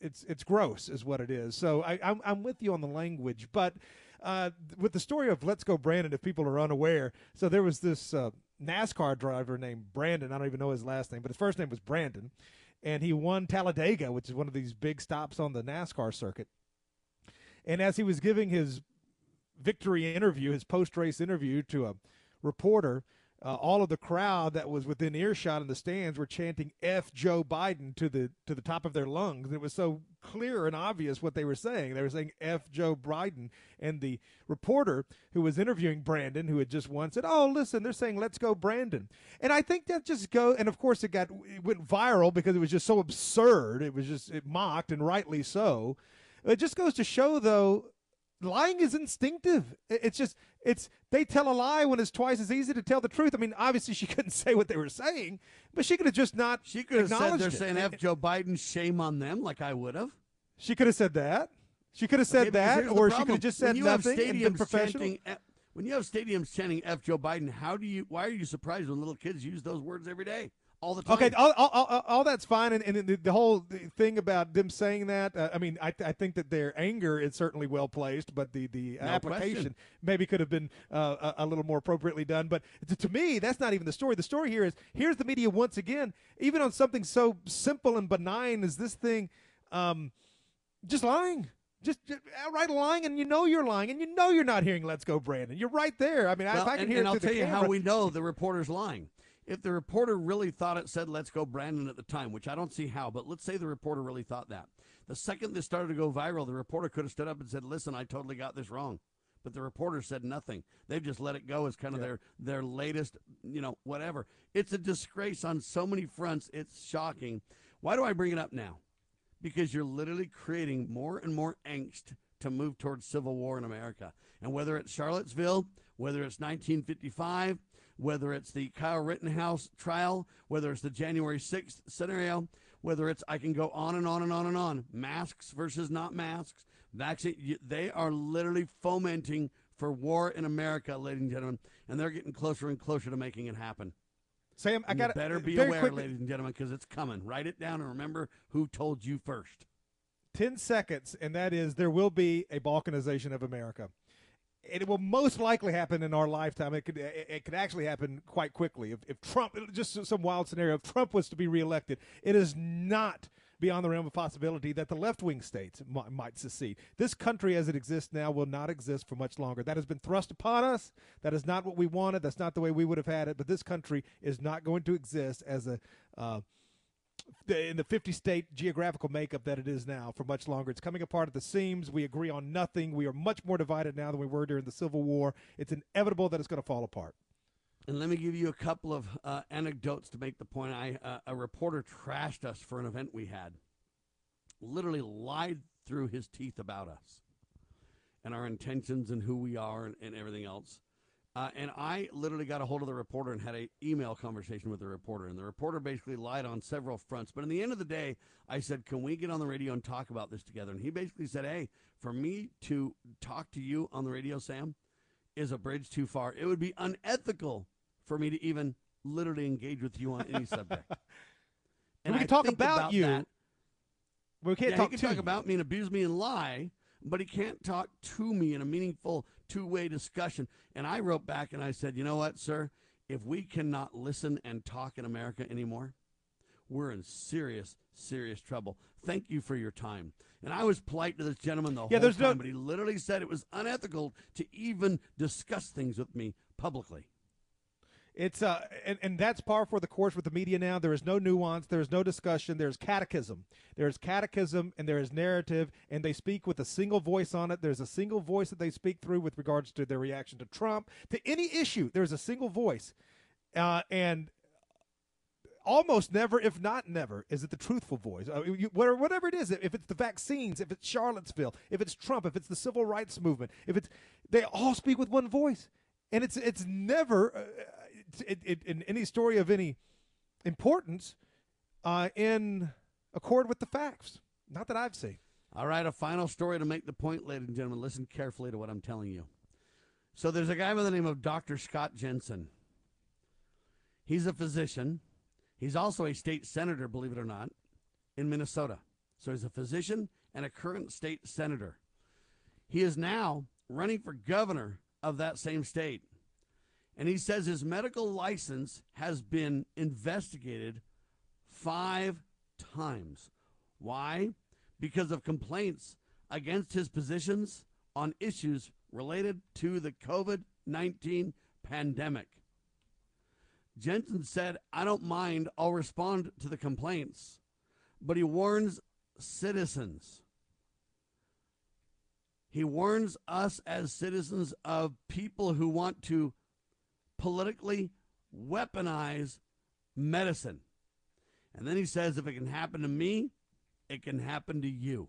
it's, it's gross, is what it is. So I, I'm, I'm with you on the language, but uh, with the story of Let's Go Brandon, if people are unaware, so there was this uh, NASCAR driver named Brandon. I don't even know his last name, but his first name was Brandon and he won Talladega, which is one of these big stops on the NASCAR circuit. And as he was giving his victory interview, his post race interview to a reporter, uh, all of the crowd that was within earshot in the stands were chanting "F Joe Biden" to the to the top of their lungs. It was so clear and obvious what they were saying. They were saying "F Joe Biden," and the reporter who was interviewing Brandon, who had just won, said, "Oh, listen, they're saying let's go Brandon." And I think that just go. And of course, it got it went viral because it was just so absurd. It was just it mocked and rightly so. It just goes to show, though, lying is instinctive. It's just it's they tell a lie when it's twice as easy to tell the truth. I mean, obviously she couldn't say what they were saying, but she could have just not. She could have said they're it. saying F Joe Biden, shame on them, like I would have. She could have said that. She could have said Okay, that, or she could have just said nothing and been professional. F- when you have stadiums chanting F Joe Biden, how do you? Why are you surprised when little kids use those words every day, all the time? Okay, all, all, all, all that's fine, and, and the, the whole thing about them saying that, uh, I mean, I, I think that their anger is certainly well placed, but the the No application question. maybe could have been uh, a, a little more appropriately done. But to, to me, that's not even the story. The story here is here's the media once again, even on something so simple and benign as this thing, um, just lying. Just, just outright lying, and you know you're lying, and you know you're not hearing "Let's Go, Brandon." You're right there. I mean, Well, if I can and, hear and it I'll tell you how we know the reporter's lying. If the reporter really thought it said "Let's go, Brandon" at the time, which I don't see how, but let's say the reporter really thought that. The second this started to go viral, the reporter could have stood up and said, "Listen, I totally got this wrong." But the reporter said nothing. They've just let it go as kind of their their latest, you know, whatever. It's a disgrace on so many fronts. It's shocking. Why do I bring it up now? because you're literally creating more and more angst to move towards civil war in America. And whether it's Charlottesville, whether it's 1955, whether it's the Kyle Rittenhouse trial, whether it's the January 6th scenario, whether it's I can go on and on and on and on, masks versus not masks, vaccine, they are literally fomenting for war in America, ladies and gentlemen, and they're getting closer and closer to making it happen. Sam, I got better be aware, quickly- ladies and gentlemen, because it's coming. Write it down and remember who told you first. 10 seconds, and that is there will be a balkanization of America. It will most likely happen in our lifetime. It could it it could actually happen quite quickly. If, if Trump, just some wild scenario, if Trump was to be reelected, it is not beyond the realm of possibility that the left wing states might, might secede. This country as it exists now will not exist for much longer. That has been thrust upon us. That is not what we wanted. That's not the way we would have had it. But this country is not going to exist as a. Uh, in the 50 state geographical makeup that it is now for much longer. It's coming apart at the seams. We agree on nothing. We are much more divided now than we were during the Civil War. It's inevitable that it's going to fall apart. And let me give you a couple of uh, anecdotes to make the point. I uh, a reporter trashed us for an event we had. Literally lied through his teeth about us and our intentions and who we are and, and everything else. Uh, and I literally got a hold of the reporter and had a email conversation with the reporter. And the reporter basically lied on several fronts. But in the end of the day, I said, "Can we get on the radio and talk about this together?" And he basically said, "Hey, for me to talk to you on the radio, Sam, is a bridge too far. It would be unethical for me to even literally engage with you on any subject." We can I talk think about you. that. We can't yeah, talk can to talk about me and abuse me and lie, but he can't talk to me in a meaningful two-way discussion. And I wrote back and I said, "You know what, sir? If we cannot listen and talk in America anymore, we're in serious, serious trouble. Thank you for your time." And I was polite to this gentleman the Yeah, whole time, no- but he literally said it was unethical to even discuss things with me publicly. It's uh, and, and that's par for the course with the media now. There is no nuance. There is no discussion. There's catechism. There's catechism and there is narrative, and they speak with a single voice on it. There's a single voice that they speak through with regards to their reaction to Trump, to any issue. There's a single voice, uh, and almost never, if not never, is it the truthful voice. Uh, you, whatever, whatever it is, if it's the vaccines, if it's Charlottesville, if it's Trump, if it's the civil rights movement, if it's they all speak with one voice, and it's it's never uh, it, it, in any story of any importance uh, in accord with the facts. Not that I've seen. All right, a final story to make the point, ladies and gentlemen. Listen carefully to what I'm telling you. So there's a guy by the name of Dr. Scott Jensen. He's a physician. He's also a state senator, believe it or not, in Minnesota. So he's a physician and a current state senator. He is now running for governor of that same state. And he says his medical license has been investigated five times. Why? Because of complaints against his positions on issues related to the COVID 19 pandemic. Jensen said, I don't mind, I'll respond to the complaints. But he warns citizens. He warns us as citizens of people who want to politically weaponize medicine. And then he says, if it can happen to me, it can happen to you.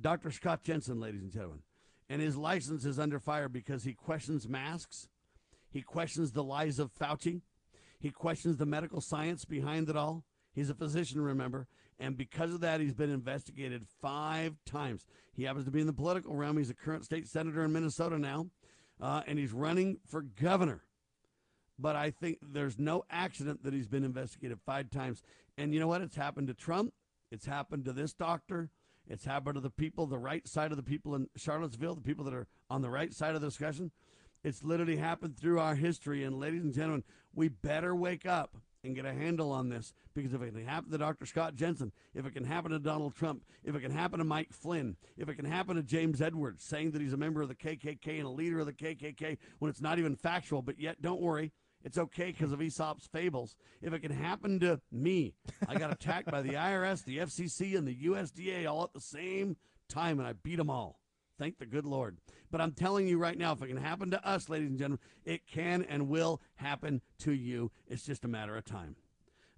Dr. Scott Jensen, ladies and gentlemen, and his license is under fire because he questions masks, he questions the lies of Fauci, he questions the medical science behind it all. He's a physician, remember, and because of that, he's been investigated five times. He happens to be in the political realm. He's a current state senator in Minnesota now, uh, and he's running for governor. But I think there's no accident that he's been investigated five times. And you know what? It's happened to Trump. It's happened to this doctor. It's happened to the people, the right side of the people in Charlottesville, the people that are on the right side of the discussion. It's literally happened through our history. And ladies and gentlemen, we better wake up and get a handle on this because if it can happen to Dr. Scott Jensen, if it can happen to Donald Trump, if it can happen to Mike Flynn, if it can happen to James Edwards saying that he's a member of the KKK and a leader of the KKK when it's not even factual, but yet don't worry, it's okay because of Aesop's fables. If it can happen to me, I got attacked by the IRS, the FCC, and the USDA all at the same time, and I beat them all. Thank the good Lord. But I'm telling you right now, if it can happen to us, ladies and gentlemen, it can and will happen to you. It's just a matter of time.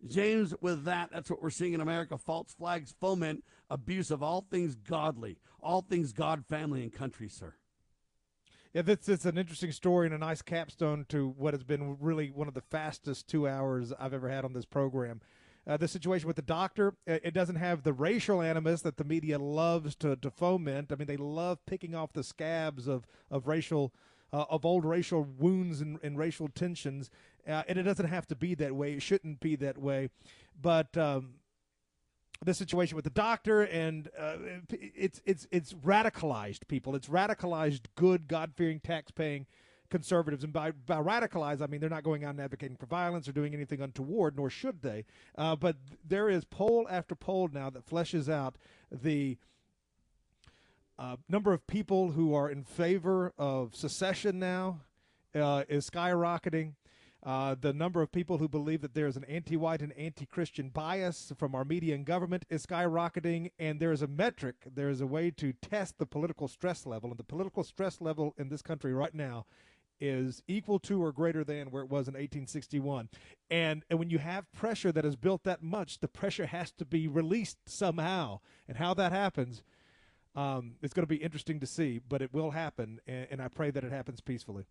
James, with that, that's what we're seeing in America. False flags foment abuse of all things godly, all things God, family, and country, sir. Yeah, this is an interesting story and a nice capstone to what has been really one of the fastest two hours I've ever had on this program. Uh, the situation with the doctor, it doesn't have the racial animus that the media loves to, to foment. I mean, they love picking off the scabs of, of racial, uh, of old racial wounds and, and racial tensions. Uh, and it doesn't have to be that way. It shouldn't be that way. But, um, the situation with the doctor and uh, it's it's it's radicalized people. It's radicalized good, God fearing, tax paying conservatives. And by, by radicalized, I mean they're not going out and advocating for violence or doing anything untoward, nor should they. Uh, but there is poll after poll now that fleshes out the uh, number of people who are in favor of secession now uh, is skyrocketing. Uh, the number of people who believe that there is an anti-white and anti-Christian bias from our media and government is skyrocketing, and there is a metric, there is a way to test the political stress level, and the political stress level in this country right now is equal to or greater than where it was in 1861. And, and when you have pressure that is built that much, the pressure has to be released somehow. And how that happens, um, it's going to be interesting to see, but it will happen. And, and I pray that it happens peacefully.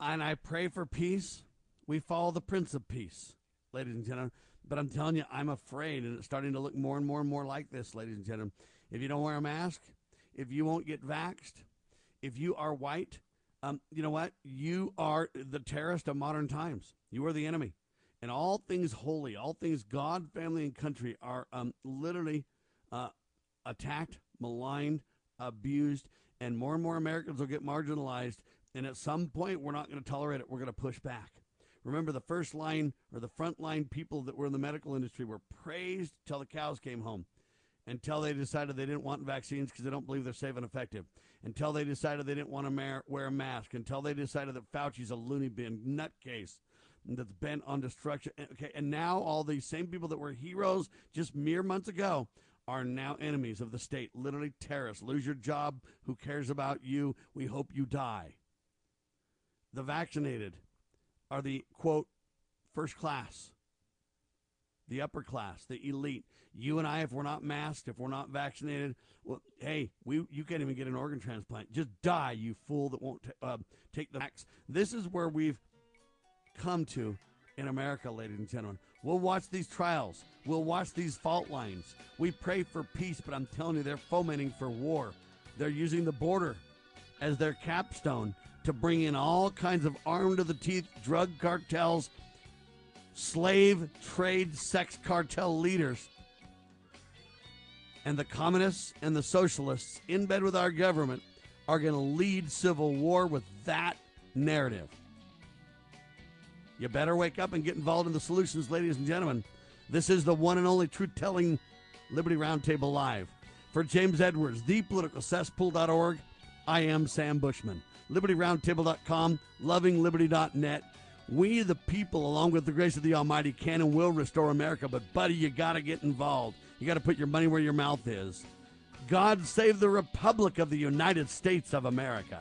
And I pray for peace. We follow the Prince of Peace, ladies and gentlemen. But I'm telling you, I'm afraid, and it's starting to look more and more and more like this, ladies and gentlemen. If you don't wear a mask, if you won't get vaxxed, if you are white, um, you know what? You are the terrorist of modern times. You are the enemy. And all things holy, all things God, family, and country are um, literally uh, attacked, maligned, abused, and more and more Americans will get marginalized. And at some point, we're not going to tolerate it. We're going to push back. Remember, the first line or the front line people that were in the medical industry were praised till the cows came home, until they decided they didn't want vaccines because they don't believe they're safe and effective until they decided they didn't want to wear a mask, until they decided that Fauci's a loony bin nutcase that's bent on destruction. Okay, and now all these same people that were heroes just mere months ago are now enemies of the state, literally terrorists. Lose your job. Who cares about you? We hope you die. The vaccinated are the quote first class, the upper class, the elite. You and I, if we're not masked, if we're not vaccinated, well, hey, we you can't even get an organ transplant. Just die, you fool that won't t- uh, take the vax. This is where we've come to in America, ladies and gentlemen. We'll watch these trials. We'll watch these fault lines. We pray for peace, but I'm telling you, they're fomenting for war. They're using the border as their capstone to bring in all kinds of armed to the teeth drug cartels, slave trade, sex cartel leaders and the communists and the socialists in bed with our government are going to lead civil war with that narrative. You better wake up and get involved in the solutions, ladies and gentlemen. This is the one and only truth telling Liberty Roundtable Live. For James Edwards, thepoliticalcesspool.org, I am Sam Bushman. LibertyRoundtable.com, lovingliberty.net. We, the people, along with the grace of the Almighty, can and will restore America, but, buddy, you got to get involved. You got to put your money where your mouth is. God save the Republic of the United States of America.